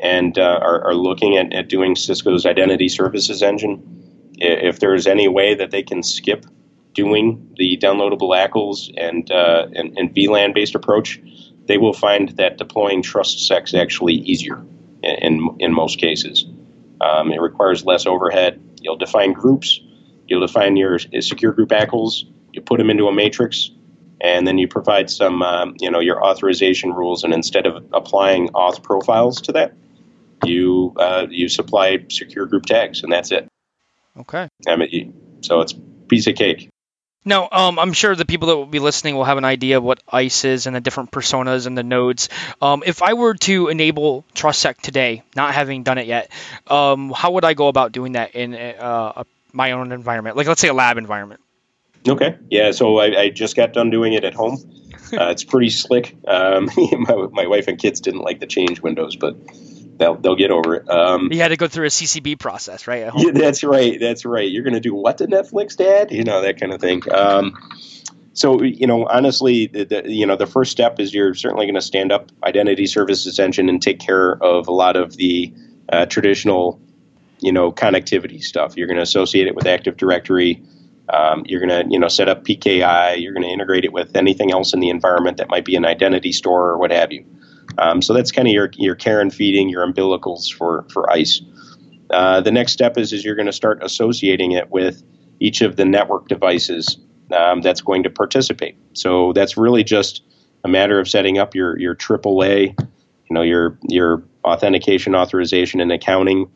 and uh, are, are, looking at, at doing Cisco's Identity Services Engine, if there's any way that they can skip doing the downloadable ACLs and uh, and, and VLAN based approach, they will find that deploying TrustSec is actually easier in in, in most cases. Um, it requires less overhead. You'll define groups You'll define your secure group ACLs. You put them into a matrix, and then you provide some, um, you know, your authorization rules. And instead of applying auth profiles to that, you uh, you supply secure group tags, and that's it.
Okay.
I mean, so it's piece of cake.
Now, um, I'm sure the people that will be listening will have an idea of what ISE is and the different personas and the nodes. Um, if I were to enable TrustSec today, not having done it yet, um, how would I go about doing that in uh, a my own environment, like let's say a lab environment.
Okay. Yeah. So I, I just got done doing it at home. Uh, it's pretty slick. Um, my, my wife and kids didn't like the change windows, but they'll they'll get over it. Um,
you had to go through a CCB process, right?
Yeah, that's right. That's right. You're going to do what to Netflix, Dad? You know that kind of thing. Um, so you know, honestly, the, the, you know the first step is you're certainly going to stand up Identity Services Engine and take care of a lot of the uh, traditional you know connectivity stuff. You're going to associate it with Active Directory. Um, you're going to you know set up PKI. You're going to integrate it with anything else in the environment that might be an identity store or what have you. Um, so that's kind of your your care and feeding, your umbilicals for for ISE. Uh, the next step is is you're going to start associating it with each of the network devices um, that's going to participate. So that's really just a matter of setting up your your AAA, you know, your your authentication, authorization, and accounting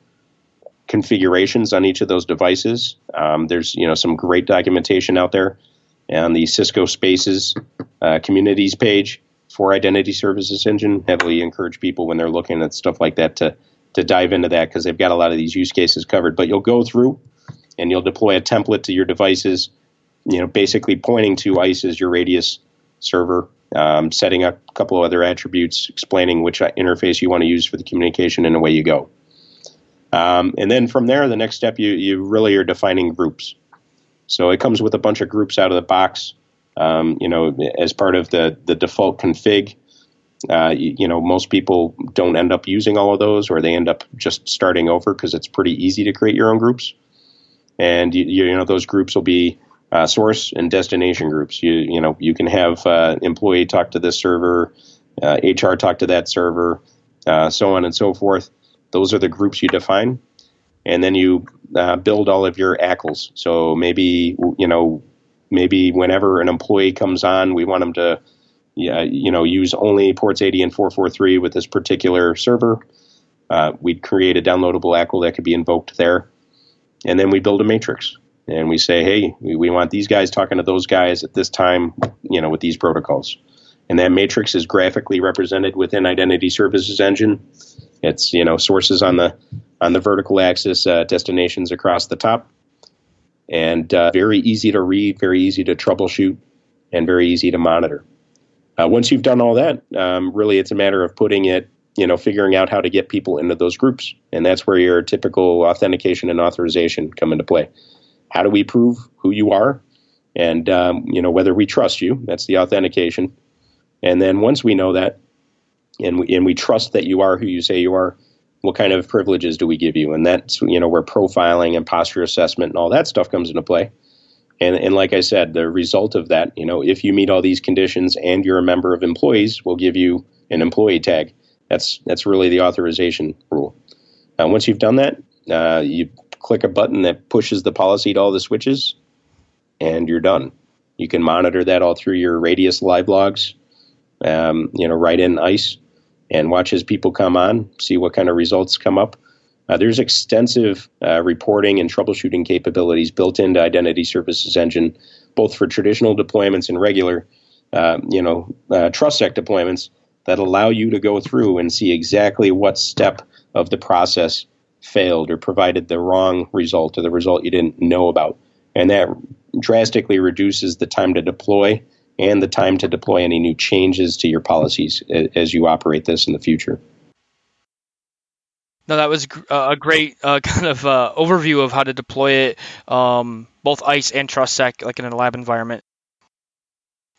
configurations on each of those devices. Um, there's you know some great documentation out there on the Cisco Spaces uh, communities page for Identity Services Engine. Heavily encourage people when they're looking at stuff like that to to dive into that because they've got a lot of these use cases covered. But you'll go through and you'll deploy a template to your devices. You know, basically pointing to ISE as your radius server, um, setting up a couple of other attributes, explaining which interface you want to use for the communication, and away you go. Um, and then from there, the next step, you, you really are defining groups. So it comes with a bunch of groups out of the box. Um, you know, as part of the, the default config, uh, you, you, know, most people don't end up using all of those, or they end up just starting over because it's pretty easy to create your own groups. And you, you know, those groups will be uh, source and destination groups. You you know, you can have uh, employee talk to this server, HR uh, talk to that server, uh, so on and so forth. Those are the groups you define, and then you uh, build all of your ACLs. So maybe you know, maybe whenever an employee comes on, we want them to, yeah, you know, use only ports 80 and 443 with this particular server. Uh, we'd create a downloadable ACL that could be invoked there, and then we build a matrix and we say, hey, we, we want these guys talking to those guys at this time, you know, with these protocols. And that matrix is graphically represented within Identity Services Engine. It's you know sources on the on the vertical axis, uh, destinations across the top, and uh, very easy to read, very easy to troubleshoot, and very easy to monitor. Uh, once you've done all that, um, really it's a matter of putting it, you know, figuring out how to get people into those groups, and that's where your typical authentication and authorization come into play. How do we prove who you are, and um, you know whether we trust you? That's the authentication, and then once we know that, and we, and we trust that you are who you say you are, what kind of privileges do we give you? And that's you know where profiling and posture assessment and all that stuff comes into play. And, and like I said, the result of that, you know, if you meet all these conditions and you're a member of employees, we'll give you an employee tag. That's that's really the authorization rule. Now, once you've done that, uh, you click a button that pushes the policy to all the switches, and you're done. You can monitor that all through your Radius live logs. Um, you know, right in ISE, and watch as people come on, see what kind of results come up. Uh, there's extensive uh, reporting and troubleshooting capabilities built into Identity Services Engine, both for traditional deployments and regular, uh, you know, uh, TrustSec deployments that allow you to go through and see exactly what step of the process failed or provided the wrong result or the result you didn't know about. And that drastically reduces the time to deploy and the time to deploy any new changes to your policies as you operate this in the future.
No, that was uh, a great uh, kind of uh, overview of how to deploy it, um, both ISE and TrustSec, like in a lab environment.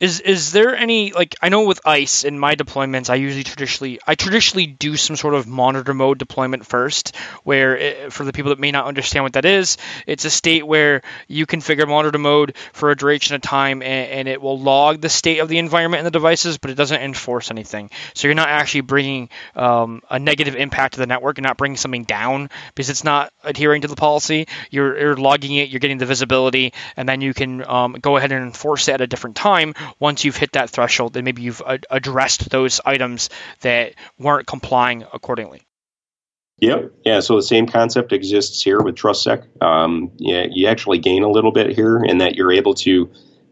Is is there any like I know with ISE in my deployments I usually traditionally I traditionally do some sort of monitor mode deployment first where it, for the people that may not understand what that is it's a state where you configure monitor mode for a duration of time and, and it will log the state of the environment and the devices but it doesn't enforce anything. So you're not actually bringing um, a negative impact to the network. And not bringing something down because it's not adhering to the policy. You're, you're logging it you're getting the visibility and then you can um, go ahead and enforce it at a different time once you've hit that threshold, then maybe you've addressed those items that weren't complying accordingly.
Yep. Yeah. So the same concept exists here with TrustSec. Um, yeah, you actually gain a little bit here in that you're able to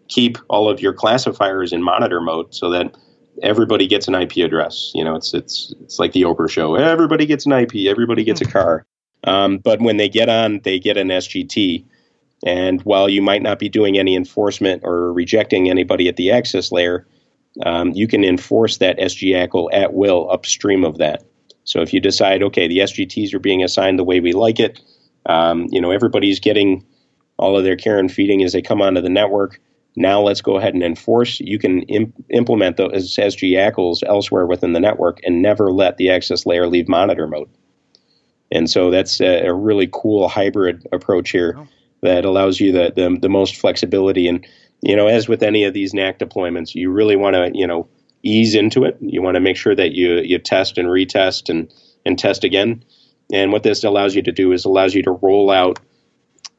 keep all of your classifiers in monitor mode so that everybody gets an IP address. You know, it's it's it's like the Oprah show. Everybody gets an IP. Everybody gets a hmm. car. Um, but when they get on, they get an SGT. And while you might not be doing any enforcement or rejecting anybody at the access layer, um, you can enforce that SG at will upstream of that. So if you decide, okay, the SGTs are being assigned the way we like it, um, you know, everybody's getting all of their care and feeding as they come onto the network. Now let's go ahead and enforce. You can imp- implement those SG elsewhere within the network and never let the access layer leave monitor mode. And so that's a, a really cool hybrid approach here. Oh that allows you the, the, the most flexibility. And, you know, as with any of these NAC deployments, you really want to, you know, ease into it. You want to make sure that you, you test and retest and, and test again. And what this allows you to do is allows you to roll out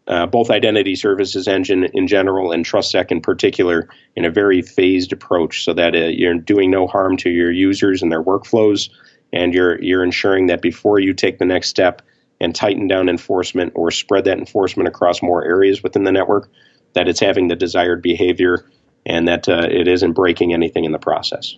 uh, both identity services engine in general and TrustSec in particular in a very phased approach so that uh, you're doing no harm to your users and their workflows and you're you're ensuring that before you take the next step and tighten down enforcement or spread that enforcement across more areas within the network, that it's having the desired behavior and that uh, it isn't breaking anything in the process.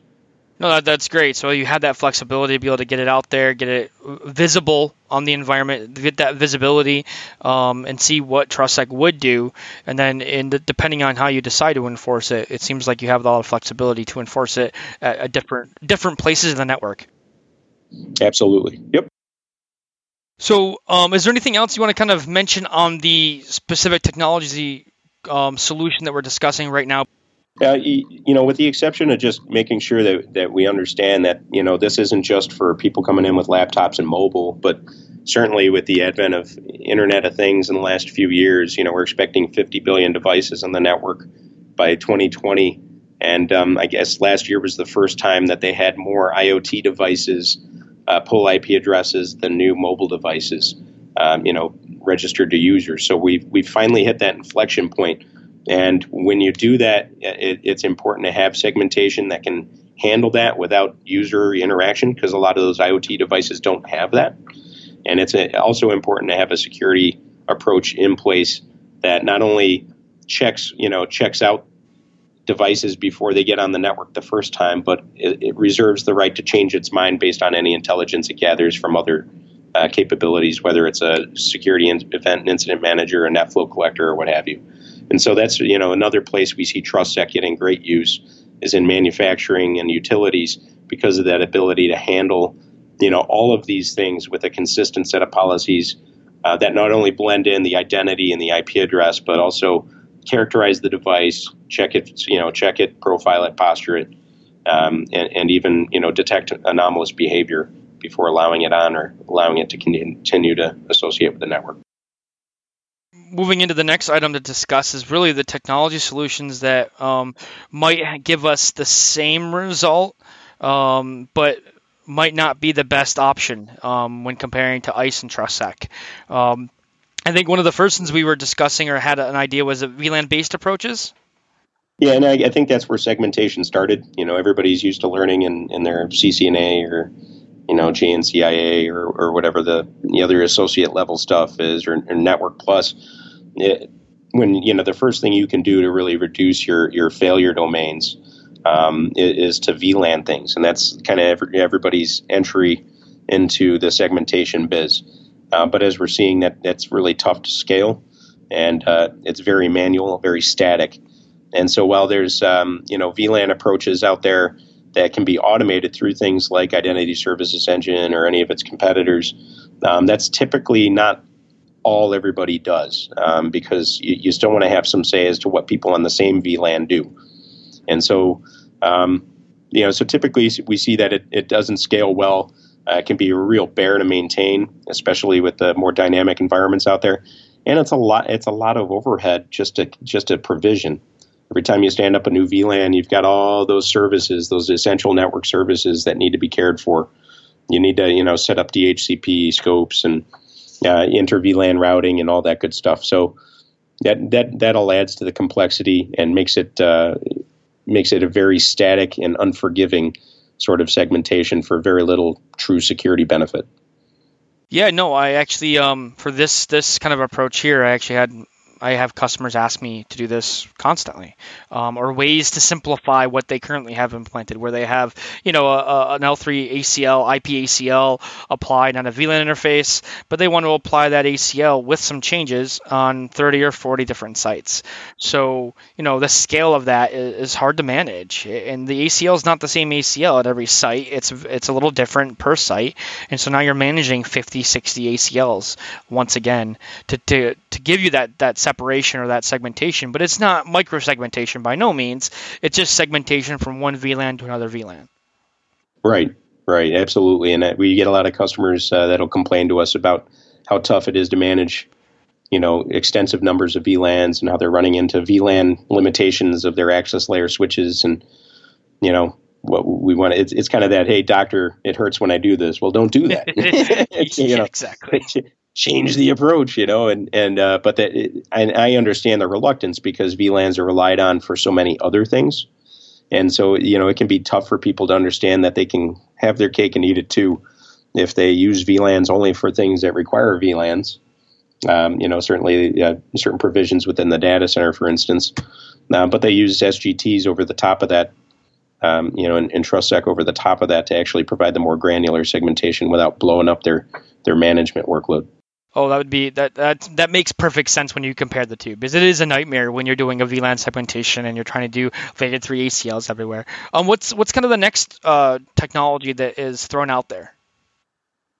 No, that, that's great. So you have that flexibility to be able to get it out there, get it visible on the environment, get that visibility, um, and see what TrustSec would do. And then, in the, depending on how you decide to enforce it, it seems like you have a lot of flexibility to enforce it at, at different different places in the network.
Absolutely. Yep.
So, um, is there anything else you want to kind of mention on the specific technology um, solution that we're discussing right now?
Uh, you know, with the exception of just making sure that, that we understand that, you know, this isn't just for people coming in with laptops and mobile, but certainly with the advent of Internet of Things in the last few years, you know, we're expecting 50 billion devices on the network by 2020. And um, I guess last year was the first time that they had more IoT devices uh, pull IP addresses than new mobile devices, um, you know, registered to users. So we've, we've finally hit that inflection point And when you do that, it, it's important to have segmentation that can handle that without user interaction because a lot of those IoT devices don't have that. And it's also important to have a security approach in place that not only checks, you know, checks out devices before they get on the network the first time, but it, it reserves the right to change its mind based on any intelligence it gathers from other uh, capabilities, whether it's a security in- event and incident manager, a NetFlow collector, or what have you. And so that's you know another place we see TrustSec getting great use is in manufacturing and utilities because of that ability to handle you know all of these things with a consistent set of policies uh, that not only blend in the identity and the IP address, but also characterize the device, check it, you know, check it, profile it, posture it, um, and, and, even you know detect anomalous behavior before allowing it on or allowing it to continue to associate with the network.
Moving into the next item to discuss is really the technology solutions that um, might give us the same result, um, but might not be the best option um, when comparing to ISE and TrustSec. I think one of the first things we were discussing or had an idea was a VLAN based approaches.
Yeah, and I, I, think that's where segmentation started. You know, everybody's used to learning in, in their CCNA or, you know, JNCIA or, or whatever the, the other associate level stuff is or, or Network Plus. It, when, you know, the first thing you can do to really reduce your, your failure domains um, is, is, to VLAN things. And that's kind of every, everybody's entry into the segmentation biz. Uh, but as we're seeing, that that's really tough to scale, and uh, it's very manual, very static. And so while there's um, you know VLAN approaches out there that can be automated through things like Identity Services Engine or any of its competitors, um, that's typically not all everybody does um, because you, you, still want to have some say as to what people on the same VLAN do. And so, um, you know, so typically we see that it, it doesn't scale well uh, can be a real bear to maintain, especially with the more dynamic environments out there. And it's a lot. It's a lot of overhead just to just to provision. Every time you stand up a new VLAN, you've got all those services, those essential network services that need to be cared for. You need to, you know, set up DHCP scopes and uh, inter VLAN routing and all that good stuff. So that that that all adds to the complexity and makes it uh, makes it a very static and unforgiving sort of segmentation for very little true security benefit.
Yeah, no, I actually um, for this this kind of approach here, I actually had I have customers ask me to do this constantly, um, or ways to simplify what they currently have implemented, where they have, you know, a, a, an L3 ACL, IP ACL applied on a VLAN interface, but they want to apply that ACL with some changes on 30 or 40 different sites. So, you know, the scale of that is, is hard to manage, and the ACL is not the same ACL at every site. It's it's a little different per site, and so now you're managing 50, 60 ACLs once again to to, to give you that that or that segmentation, but it's not micro segmentation by no means. It's just segmentation from one VLAN to another VLAN.
Right, right, absolutely. And we get a lot of customers uh, that'll complain to us about how tough it is to manage, you know, extensive numbers of VLANs and how they're running into VLAN limitations of their access layer switches and, you know, what we want. It's, it's kind of that, hey, doctor, it hurts when I do this. Well, don't do that.
you know, exactly
change the approach, you know, and and uh, but that it, I, I understand the reluctance because VLANs are relied on for so many other things, and so you know it can be tough for people to understand that they can have their cake and eat it too, if they use VLANs only for things that require VLANs. Um, you know, certainly uh, certain provisions within the data center, for instance, uh, but they use SGTs over the top of that. Um, you know, and, and TrustSec over the top of that to actually provide the more granular segmentation without blowing up their their management workload.
Oh, that would be that that that makes perfect sense when you compare the two because it is a nightmare when you're doing a VLAN segmentation and you're trying to do VADED three ACLs everywhere. Um, what's what's kind of the next uh, technology that is thrown out there?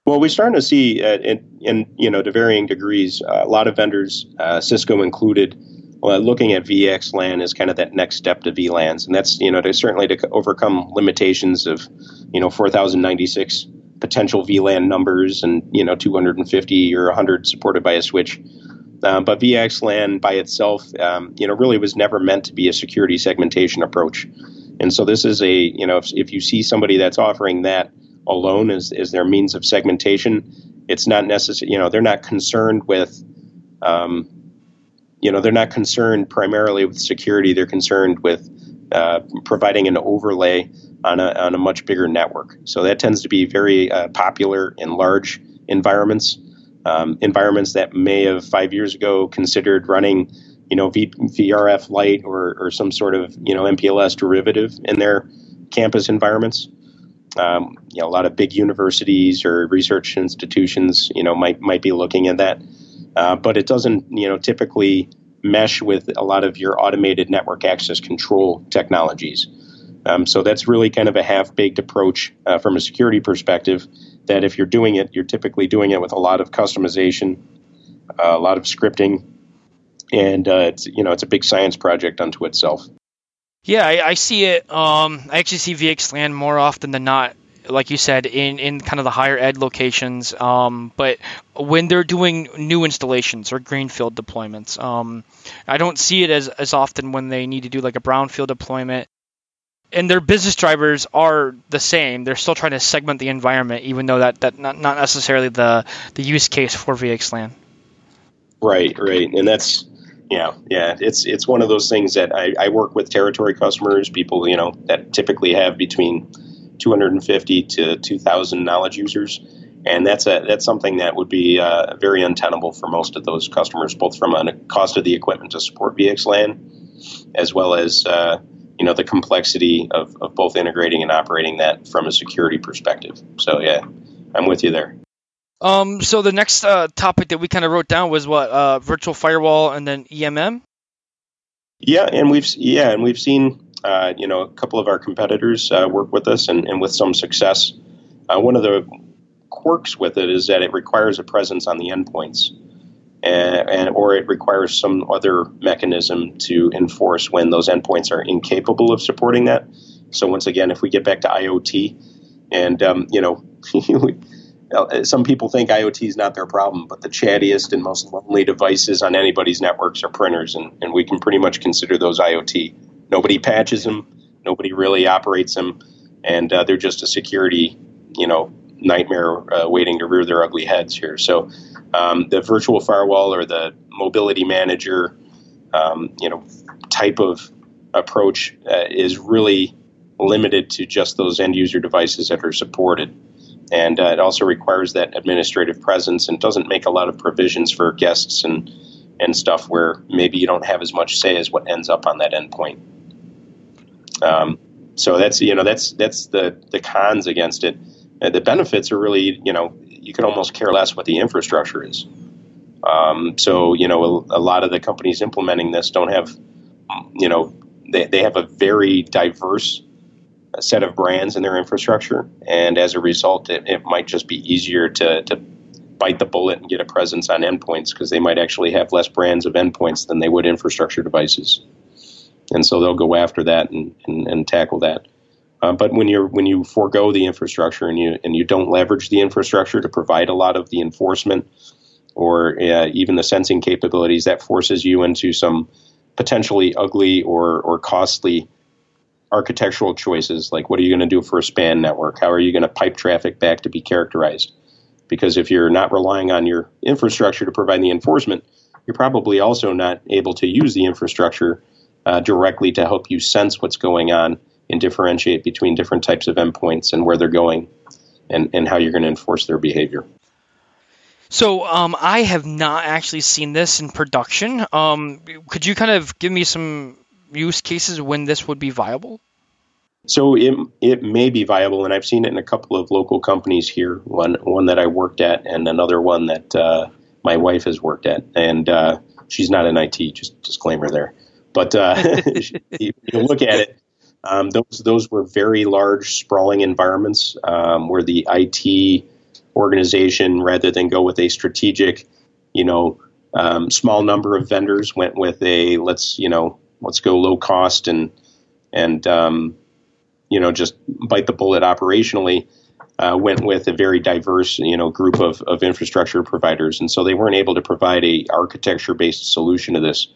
Well, we're starting to see, uh, in, in, you know, to varying degrees, uh, a lot of vendors, uh, Cisco included, looking at VXLAN as kind of that next step to VLANs, and that's you know to certainly to overcome limitations of, you know, 4096 potential VLAN numbers and you know 250 or 100 supported by a switch. Uh, but VXLAN by itself, um, you know, really was never meant to be a security segmentation approach. And so this is a, you know, if, if you see somebody that's offering that alone as, as their means of segmentation, it's not necessary, you know, they're not concerned with, um, you know, they're not concerned primarily with security. They're concerned with uh, providing an overlay on a, on a much bigger network. So that tends to be very uh, popular in large environments, um, environments that may have five years ago considered running, you know, v, VRF Lite or, or some sort of you know MPLS derivative in their campus environments. Um, you know, a lot of big universities or research institutions, you know, might might be looking at that, uh, but it doesn't, you know, typically mesh with a lot of your automated network access control technologies. Um, so that's really kind of a half baked approach uh, from a security perspective. That if you're doing it, you're typically doing it with a lot of customization, uh, a lot of scripting, and uh, it's you know it's a big science project unto itself.
Yeah, I, I see it. Um, I actually see VXLAN more often than not like you said, in, in kind of the higher ed locations. Um, but when they're doing new installations or greenfield deployments, um, I don't see it as, as often when they need to do like a brownfield deployment and their business drivers are the same. They're still trying to segment the environment, even though that that not, not necessarily the the use case for VXLAN.
Right, right, and that's yeah, yeah. It's it's one of those things that I, I work with territory customers, people you know that typically have between 250 to 2,000 knowledge users, and that's a that's something that would be uh, very untenable for most of those customers, both from a cost of the equipment to support VXLAN, as well as uh, you know the complexity of, of both integrating and operating that from a security perspective. So yeah, I'm with you there.
Um, so the next uh, topic that we kind of wrote down was what uh, virtual firewall and then EMM.
Yeah, and we've yeah, and we've seen uh, you know a couple of our competitors uh, work with us and, and with some success. Uh, one of the quirks with it is that it requires a presence on the endpoints and, and, or it requires some other mechanism to enforce when those endpoints are incapable of supporting that. So once again, if we get back to IoT, and um, you know, some people think IoT is not their problem, but the chattiest and most lonely devices on anybody's networks are printers, and, and we can pretty much consider those IoT. Nobody patches them, nobody really operates them, and uh, they're just a security, you know, nightmare uh, waiting to rear their ugly heads here. So um, the virtual firewall or the mobility manager, um, you know, type of approach uh, is really limited to just those end user devices that are supported. And uh, it also requires that administrative presence and doesn't make a lot of provisions for guests and and stuff where maybe you don't have as much say as what ends up on that endpoint. Um, so that's you know that's that's the the cons against it. Uh, the benefits are really you know you can almost care less what the infrastructure is. Um, so you know, a, a, lot of the companies implementing this don't have, you know, they, they have a very diverse set of brands in their infrastructure, and as a result, it, it might just be easier to, to bite the bullet and get a presence on endpoints because they might actually have less brands of endpoints than they would infrastructure devices, and so they'll go after that and, and, and tackle that. Uh, but when you're when you forego the infrastructure and you and you don't leverage the infrastructure to provide a lot of the enforcement or uh, even the sensing capabilities, that forces you into some potentially ugly or or costly architectural choices. Like, what are you going to do for a span network? How are you going to pipe traffic back to be characterized? Because if you're not relying on your infrastructure to provide the enforcement, you're probably also not able to use the infrastructure uh, directly to help you sense what's going on and differentiate between different types of endpoints and where they're going and, and how you're going to enforce their behavior.
So um, I have not actually seen this in production. Um, could you kind of give me some use cases when this would be viable?
So it, it may be viable, and I've seen it in a couple of local companies here. One one that I worked at, and another one that uh, my wife has worked at. And uh, she's not in IT, just disclaimer there. But uh, you look at it, um, those those were very large, sprawling environments um, where the IT organization, rather than go with a strategic, you know, um, small number of vendors, went with a let's you know let's go low cost and and um, you know just bite the bullet operationally. Uh, went with a very diverse, you know, group of, of infrastructure providers, and so they weren't able to provide a architecture based solution to this.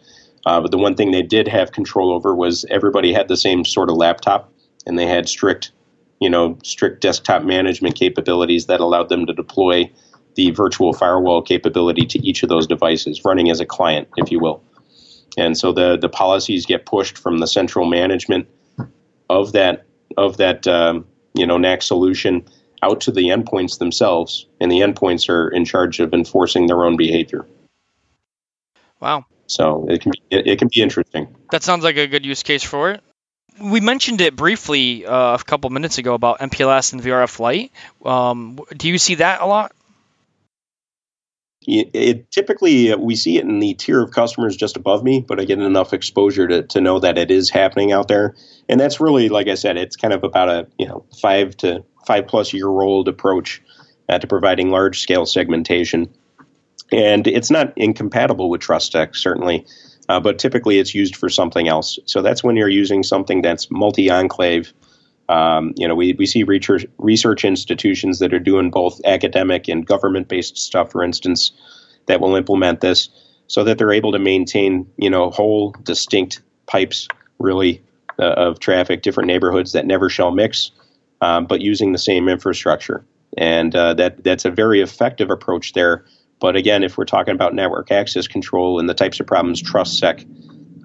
Uh, but the one thing they did have control over was everybody had the same sort of laptop, and they had strict, you know, strict desktop management capabilities that allowed them to deploy the virtual firewall capability to each of those devices, running as a client, if you will. and so the the policies get pushed from the central management of that of that um, you know NAC solution out to the endpoints themselves, and the endpoints are in charge of enforcing their own behavior.
Wow.
So it can be it, it can be interesting.
That sounds like a good use case for it. We mentioned it briefly uh, a couple minutes ago about MPLS and VRF Lite. Um, do you see that a lot?
It, it, typically uh, we see it in the tier of customers just above me, but I get enough exposure to, to know that it is happening out there, and that's really, like I said, it's kind of about a you know five to five plus year old approach uh, to providing large scale segmentation, and it's not incompatible with TrustSec certainly, uh, but typically it's used for something else. So that's when you're using something that's multi enclave. Um, you know, we, we see research, research institutions that are doing both academic and government based stuff, for instance, that will implement this so that they're able to maintain, you know, whole distinct pipes really uh, of traffic, different neighborhoods that never shall mix, um, but using the same infrastructure. And uh, that that's a very effective approach there but again, if we're talking about network access control and the types of problems TrustSec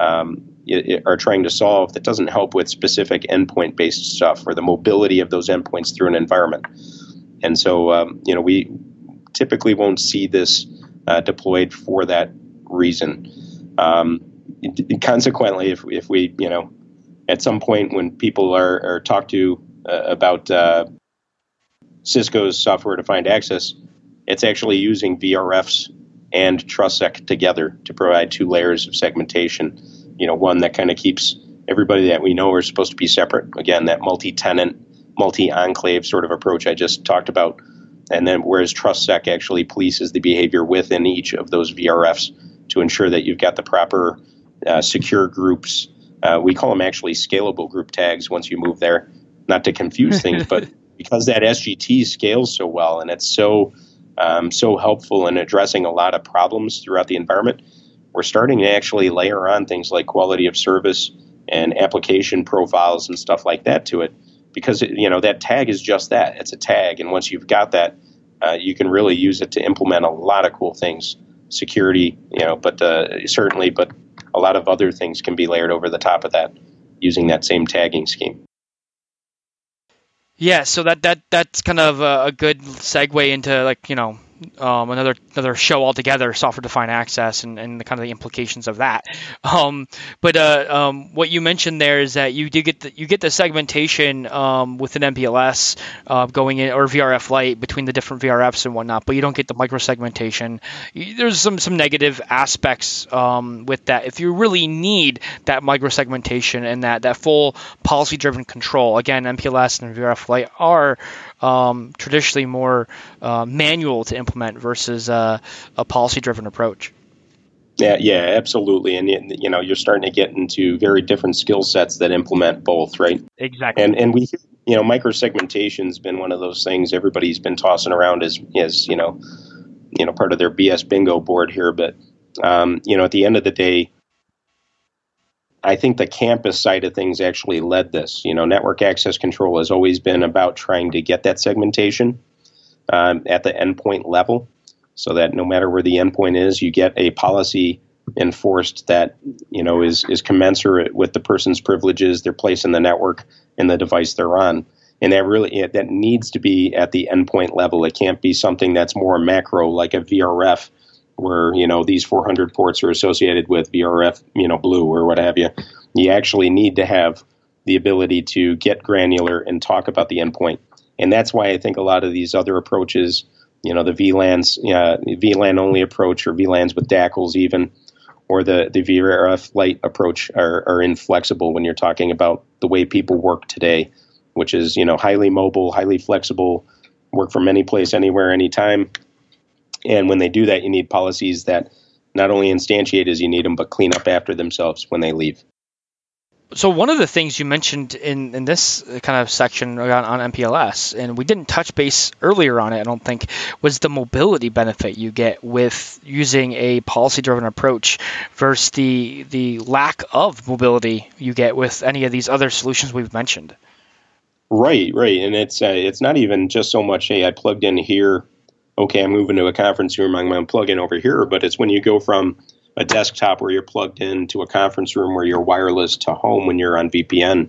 um, it, it are trying to solve, that doesn't help with specific endpoint based stuff or the mobility of those endpoints through an environment. And so, um, you know, we typically won't see this uh, deployed for that reason. Um, consequently, if, if we, you know, at some point when people are, are talked to uh, about uh, Cisco's software defined access, it's actually using VRFs and TrustSec together to provide two layers of segmentation. You know, one that kind of keeps everybody that we know are supposed to be separate. Again, that multi-tenant, multi-enclave sort of approach I just talked about. And then whereas TrustSec actually polices the behavior within each of those VRFs to ensure that you've got the proper uh, secure groups. Uh, we call them actually scalable group tags once you move there, not to confuse things, but because that SGT scales so well and it's so um, so helpful in addressing a lot of problems throughout the environment. We're starting to actually layer on things like quality of service and application profiles and stuff like that to it because you know that tag is just that. It's a tag. And once you've got that uh, you can really use it to implement a lot of cool things. Security you know but uh, certainly but a lot of other things can be layered over the top of that using that same tagging scheme
yeah, so that that that's kind of a, a good segue into like you know um, another another show altogether, software defined access, and, and the kind of the implications of that. Um, but uh, um, what you mentioned there is that you do get the, you get the segmentation um, within MPLS uh, going in or VRF Lite between the different VRFs and whatnot, but you don't get the micro segmentation. There's some some negative aspects um, with that. If you really need that micro segmentation and that that full policy driven control, again, MPLS and VRF Lite are um, traditionally more uh, manual to implement versus uh, a policy driven approach.
Yeah, yeah, absolutely, and you know you're starting to get into very different skill sets that implement both, right?
Exactly.
And and we, you know, microsegmentation's been one of those things everybody's been tossing around as as you know, you know, part of their BS bingo board here. But um, you know, at the end of the day, I think the campus side of things actually led this. You know, network access control has always been about trying to get that segmentation um, at the endpoint level so that no matter where the endpoint is, you get a policy enforced that you know is is commensurate with the person's privileges, their place in the network, and the device they're on. And that really that needs to be at the endpoint level. It can't be something that's more macro like a VRF where you know these 400 ports are associated with VRF, you know, blue or what have you. You actually need to have the ability to get granular and talk about the endpoint, and that's why I think a lot of these other approaches, you know, the VLANs, uh, VLAN only approach or VLANs with DACLs even, or the the VRF Lite approach are, are inflexible when you're talking about the way people work today, which is you know highly mobile, highly flexible, work from any place, anywhere, anytime and when they do that, you need policies that not only instantiate as you need them, but clean up after themselves when they leave.
So one of the things you mentioned in, in this kind of section on, on MPLS, and we didn't touch base earlier on it, I don't think, was the mobility benefit you get with using a policy-driven approach versus the the lack of mobility you get with any of these other solutions we've mentioned.
Right, right, and it's uh, it's not even just so much. Hey, I plugged in here okay, I'm moving to a conference room, I'm going to plug in over here. But it's when you go from a desktop where you're plugged into a conference room where you're wireless to home when you're on VPN.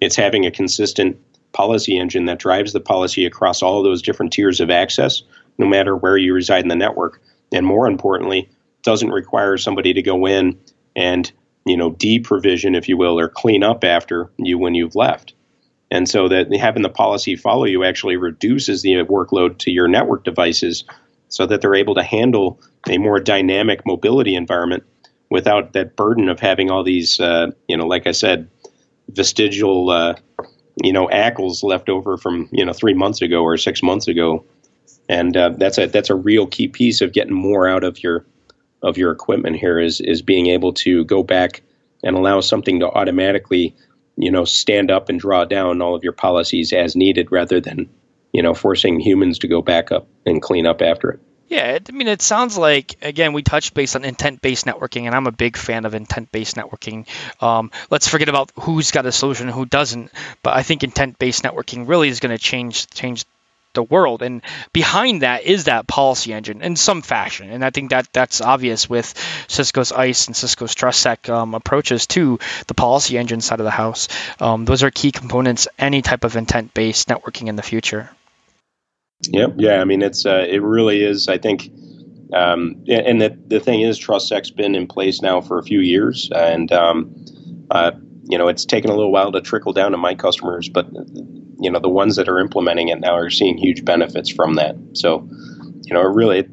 It's having a consistent policy engine that drives the policy across all those different tiers of access, no matter where you reside in the network. And more importantly, doesn't require somebody to go in and you know deprovision, if you will, or clean up after you when you've left. And so that having the policy follow you actually reduces the workload to your network devices so that they're able to handle a more dynamic mobility environment without that burden of having all these, uh, you know, like I said, vestigial, uh, you know, ACLs left over from, you know, three months ago or six months ago. And uh, that's a that's a real key piece of getting more out of your of your equipment here is is being able to go back and allow something to automatically you know, stand up and draw down all of your policies as needed rather than, you know, forcing humans to go back up and clean up after it.
Yeah, I mean, it sounds like again we touched base on intent-based networking, and I'm a big fan of intent-based networking. Um, let's forget about who's got a solution and who doesn't, but I think intent-based networking really is going to change change the world. And behind that is that policy engine in some fashion. And I think that that's obvious with Cisco's ISE and Cisco's TrustSec um, approaches to the policy engine side of the house. Um, those are key components any type of intent-based networking in the future.
Yep. Yeah. I mean, it's uh, it really is. I think. Um, and the, the thing is, TrustSec's been in place now for a few years, and um, uh, you know it's taken a little while to trickle down to my customers, but you know the ones that are implementing it now are seeing huge benefits from that. So, you know, really,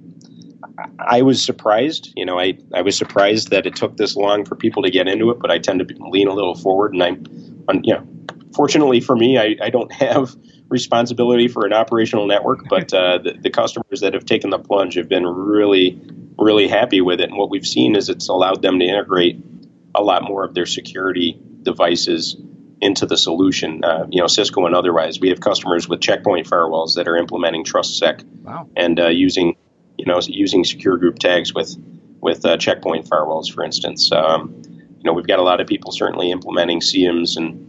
I was surprised. You know, I I was surprised that it took this long for people to get into it, but I tend to lean a little forward, and I'm, you know, fortunately for me, I, I don't have responsibility for an operational network, but uh, the, the customers that have taken the plunge have been really, really happy with it. And what we've seen is it's allowed them to integrate a lot more of their security devices into the solution, uh, you know, Cisco and otherwise. We have customers with checkpoint firewalls that are implementing TrustSec wow. and uh, using, you know, using secure group tags with with uh, checkpoint firewalls, for instance. Um, you know, we've got a lot of people certainly implementing SIEMs and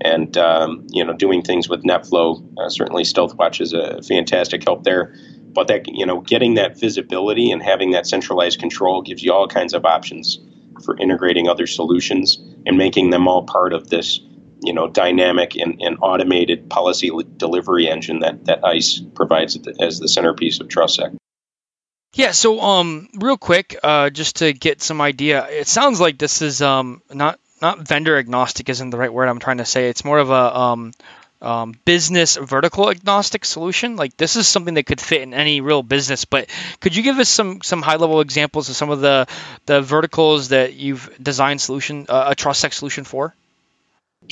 and um, you know doing things with NetFlow. Uh, certainly, StealthWatch is a fantastic help there. But that you know, getting that visibility and having that centralized control gives you all kinds of options for integrating other solutions and making them all part of this you know dynamic and, and automated policy delivery engine that that ISE provides as the centerpiece of TrustSec.
Yeah, so um, real quick, uh, just to get some idea, it sounds like this is um, not not vendor agnostic isn't the right word I'm trying to say. It's more of a um, um, business vertical agnostic solution. Like this is something that could fit in any real business. But could you give us some some high level examples of some of the the verticals that you've designed solution uh, a TrustSec solution for?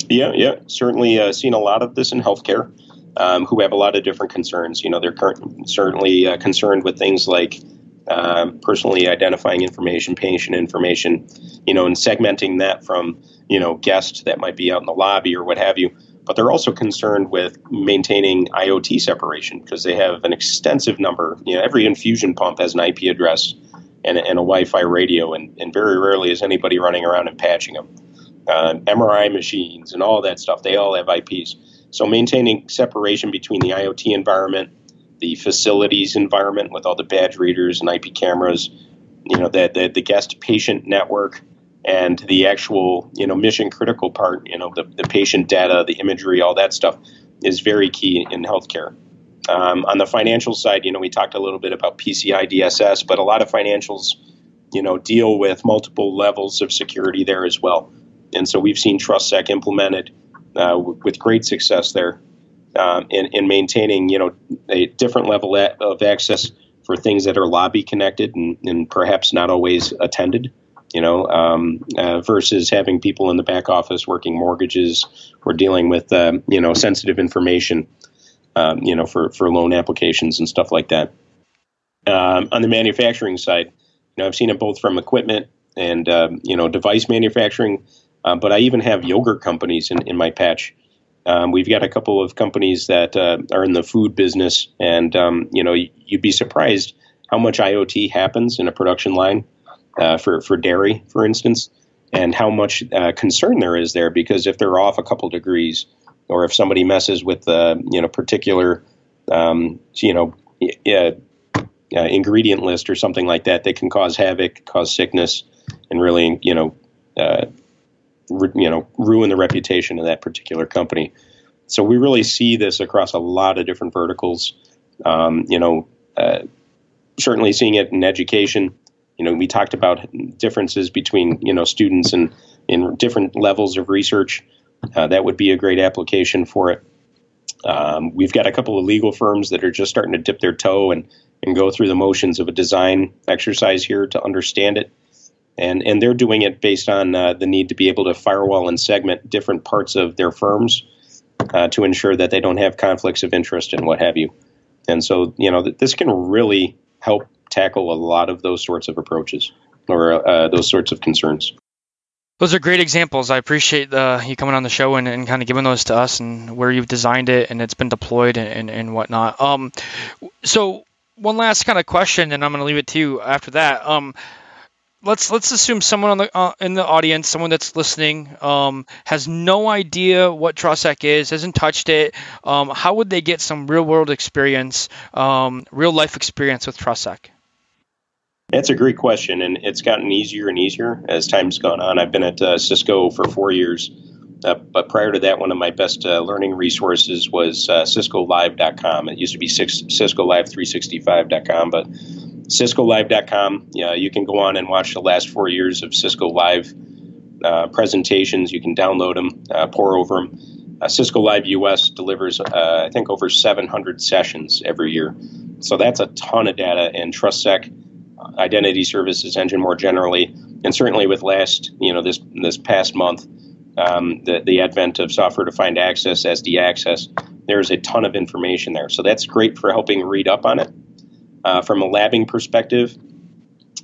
Yeah, yeah, certainly uh, seen a lot of this in healthcare, um, who have a lot of different concerns. You know, they're current, certainly uh, concerned with things like uh, personally identifying information, patient information, you know, and segmenting that from you know guests that might be out in the lobby or what have you. But they're also concerned with maintaining IoT separation because they have an extensive number. You know, every infusion pump has an IP address and, and a Wi-Fi radio, and, and very rarely is anybody running around and patching them uh, MRI machines, and all that stuff. They all have IPs. So maintaining separation between the IoT environment, the facilities environment with all the badge readers and IP cameras, you know, the, the, the guest patient network, and the actual, you know, mission critical part, you know, the, the patient data, the imagery, all that stuff is very key in healthcare. Um, on the financial side, you know, we talked a little bit about PCI DSS, but a lot of financials, you know, deal with multiple levels of security there as well. And so we've seen TrustSec implemented uh, with great success there um, in, in, maintaining, you know, a different level of access for things that are lobby connected and, and perhaps not always attended. You know, um, uh, versus having people in the back office working mortgages or dealing with, um, you know, sensitive information, um, you know, for, for loan applications and stuff like that. Um, on the manufacturing side, you know, I've seen it both from equipment and um, you know device manufacturing uh, but I even have yogurt companies in, in my patch. We've got a couple of companies that uh, are in the food business, and you know you'd be surprised how much IoT happens in a production line uh, for for dairy, for instance, and how much uh, concern there is there because if they're off a couple degrees, or if somebody messes with the you know particular um, you know ingredient list or something like that, they can cause havoc, cause sickness and really, you know, uh, re, you know, ruin the reputation of that particular company. So we really see this across a lot of different verticals. Um, you know, uh, certainly seeing it in education. You know, we talked about differences between you know students and in different levels of research. Uh, that would be a great application for it. Um, we've got a couple of legal firms that are just starting to dip their toe and, and go through the motions of a design exercise here to understand it. And, and they're doing it based on uh, the need to be able to firewall and segment different parts of their firms uh, to ensure that they don't have conflicts of interest and what have you. And so, you know, th- this can really help tackle a lot of those sorts of approaches or uh, those sorts of concerns.
Those are great examples. I appreciate uh, you coming on the show and, and kind of giving those to us and where you've designed it and it's been deployed and, and, and whatnot. Um, so one last kind of question, and I'm going to leave it to you after that. Um, let's let's assume someone on the uh, in the audience, someone that's listening, um, has no idea what TrustSec is, hasn't touched it. Um, how would they get some real world experience, um, real life experience with TrustSec?
That's a great question, and it's gotten easier and easier as time's gone on. I've been at uh, Cisco for four years, uh, but prior to that, one of my best uh, learning resources was uh, CiscoLive.com. It used to be six, Cisco CiscoLive365.com, but CiscoLive.com. Yeah, you can go on and watch the last four years of Cisco Live uh, presentations. You can download them, uh, pour over them. Uh, Cisco Live US delivers, I think, over 700 sessions every year. So that's a ton of data, and TrustSec identity services engine more generally, and certainly with last, you know, this this past month, um, the the advent of software defined access, SD access, there's a ton of information there. So that's great for helping read up on it. Uh, from a labbing perspective,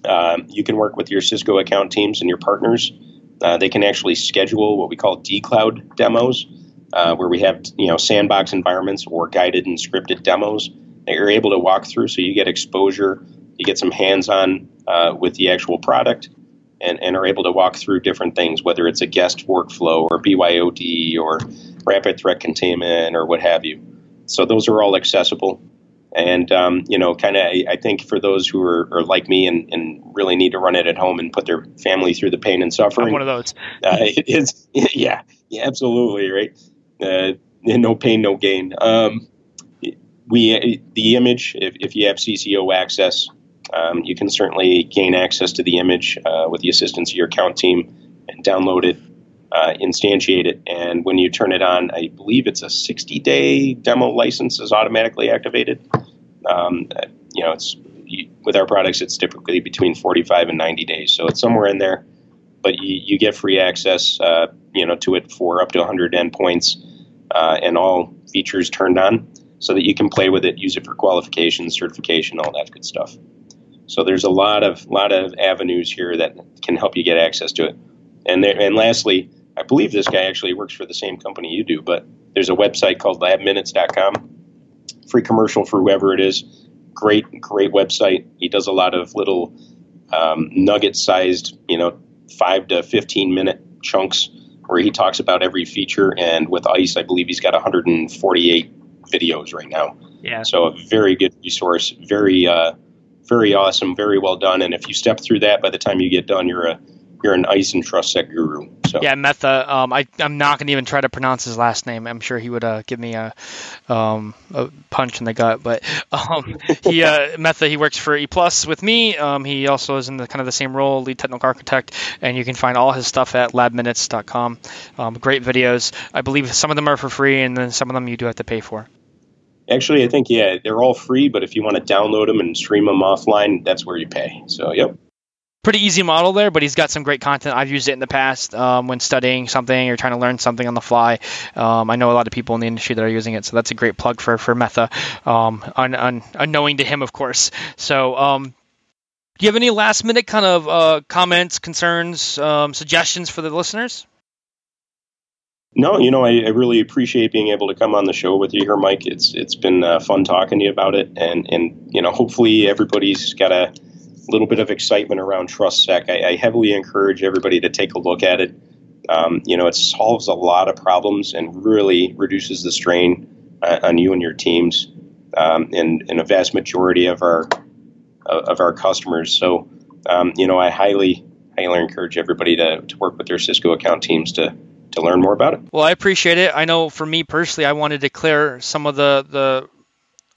um, you can work with your Cisco account teams and your partners. Uh, they can actually schedule what we call dcloud demos, uh, where we have you know sandbox environments or guided and scripted demos that you're able to walk through, so you get exposure you get some hands-on uh, with the actual product and, and are able to walk through different things, whether it's a guest workflow or BYOD or rapid threat containment or what have you. So those are all accessible. And, um, you know, kind of, I think for those who are, are like me and, and, really need to run it at home and put their family through the pain and suffering. I'm
one of those.
uh, it is, yeah, yeah, absolutely, right? Uh, no pain, no gain. Um, we, the image, if, if you have CCO access, um, you can certainly gain access to the image uh, with the assistance of your account team and download it, uh, instantiate it, and when you turn it on, I believe it's a 60-day demo license is automatically activated. Um, you know, it's you, with our products, it's typically between 45 and 90 days, so it's somewhere in there. But you, you get free access, uh, you know, to it for up to 100 endpoints uh, and all features turned on, so that you can play with it, use it for qualifications, certification, all that good stuff. So there's a lot of lot of avenues here that can help you get access to it. And there, and lastly, I believe this guy actually works for the same company you do, but there's a website called labminutes.com. Free commercial for whoever it is. Great, great website. He does a lot of little um, nugget-sized, you know, five to fifteen minute chunks where he talks about every feature. And with ISE, I believe he's got 148 videos right now.
Yeah.
So a very good resource. Very uh, very awesome, very well done. And if you step through that, by the time you get done, you're a you're an ISE and TrustSec guru. So
yeah, Metha. Um, I I'm not going to even try to pronounce his last name. I'm sure he would uh, give me a, um, a punch in the gut. But um, he uh, Metha he works for E Plus with me. Um, he also is in the kind of the same role, lead technical architect, and you can find all his stuff at labminutes.com. Um, great videos. I believe some of them are for free, and then some of them you do have to pay for.
Actually, I think yeah, they're all free, but if you want to download them and stream them offline, that's where you pay. So, yep.
Pretty easy model there, but he's got some great content. I've used it in the past um, when studying something or trying to learn something on the fly. Um, I know a lot of people in the industry that are using it, so that's a great plug for for Metha, um, un, un, unknowing to him, of course. So, um, do you have any last minute kind of uh, comments, concerns, um, suggestions for the listeners?
No, you know, I, I, really appreciate being able to come on the show with you here, Mike. It's it's been uh, fun talking to you about it, and and you know, hopefully everybody's got a little bit of excitement around TrustSec. I, I heavily encourage everybody to take a look at it. Um, you know, it solves a lot of problems and really reduces the strain uh, on you and your teams, um, and, and a vast majority of our of our customers. So, um, you know, I highly highly encourage everybody to, to work with their Cisco account teams to to learn more about it.
Well, I appreciate it. I know for me personally, I wanted to clear some of the the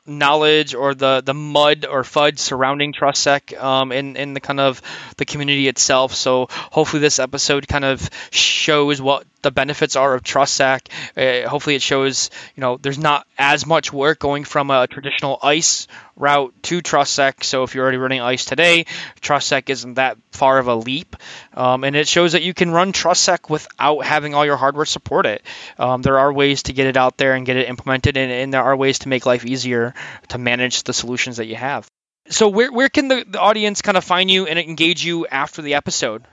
knowledge or the the mud or fudge surrounding TrustSec um, in in the kind of the community itself. So hopefully this episode kind of shows what the benefits are of TrustSec. Uh, hopefully it shows you know there's not as much work going from a traditional ISE route to TrustSec. So if you're already running ISE today, TrustSec isn't that far of a leap, um, and it shows that you can run TrustSec without having all your hardware support it. Um, there are ways to get it out there and get it implemented, and, and there are ways to make life easier to manage the solutions that you have. So where, where can the, the audience kind of find you and engage you after the episode?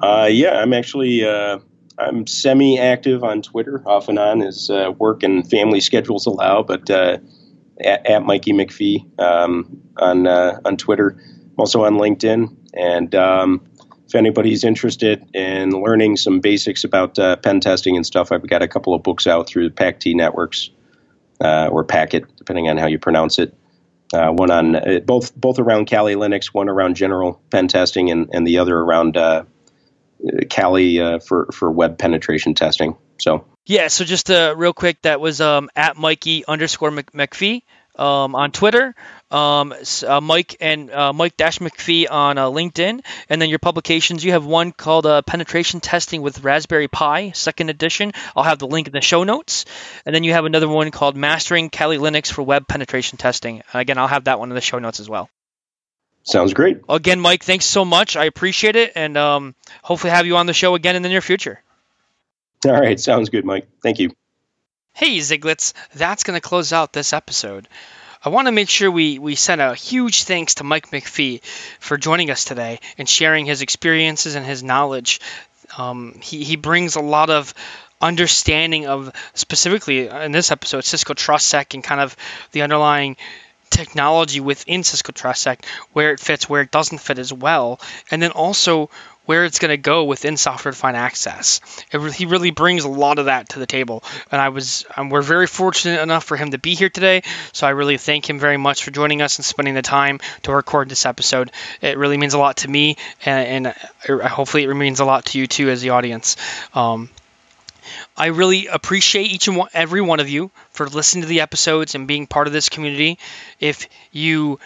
Uh, yeah, I'm actually uh, I'm semi-active on Twitter, off and on as uh, work and family schedules allow. But uh, at, at, Mikey McPhee um, on uh, on Twitter, I'm also on LinkedIn, and um, if anybody's interested in learning some basics about uh, pen testing and stuff, I've got a couple of books out through the Packt Networks or Packet, depending on how you pronounce it. Uh, one on uh, both both around Kali Linux, one around general pen testing, and, and the other around Kali uh, for for web penetration testing. So
yeah, so just uh, real quick, that was um, at Mikey underscore McPhee um, on Twitter, um, uh, Mike and uh, Mike Dash McPhee on uh, LinkedIn, and then your publications. You have one called uh, Penetration Testing with Raspberry Pi, second edition. I'll have the link in the show notes, and then you have another one called Mastering Kali Linux for Web Penetration Testing. Again, I'll have that one in the show notes as well.
Sounds great.
Again, Mike, thanks so much. I appreciate it, and um, hopefully have you on the show again in the near future.
All right, sounds good, Mike. Thank you.
Hey, Ziglets, that's going to close out this episode. I want to make sure we, we send a huge thanks to Mike McPhee for joining us today and sharing his experiences and his knowledge. Um, he, he brings a lot of understanding of specifically in this episode Cisco TrustSec and kind of the underlying technology within Cisco TrustSec, where it fits, where it doesn't fit as well, and then also where it's going to go within software-defined access. It, he really brings a lot of that to the table, and I was um, we're very fortunate enough for him to be here today. So I really thank him very much for joining us and spending the time to record this episode. It really means a lot to me, and, and uh, hopefully it means a lot to you too as the audience. Um, I really appreciate each and every one of you for listening to the episodes and being part of this community. If you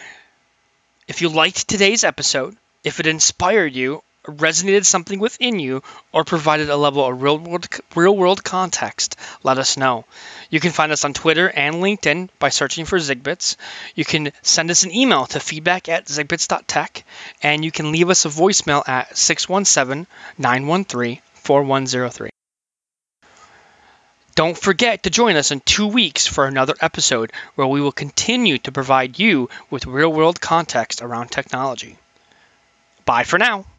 if you liked today's episode, if it inspired you, resonated something within you, or provided a level of real world real world context, let us know. You can find us on Twitter and LinkedIn by searching for Zigbits. You can send us an email to feedback at zigbits.tech, and you can leave us a voicemail at 617 913 4103. Don't forget to join us in two weeks for another episode where we will continue to provide you with real world context around technology. Bye for now.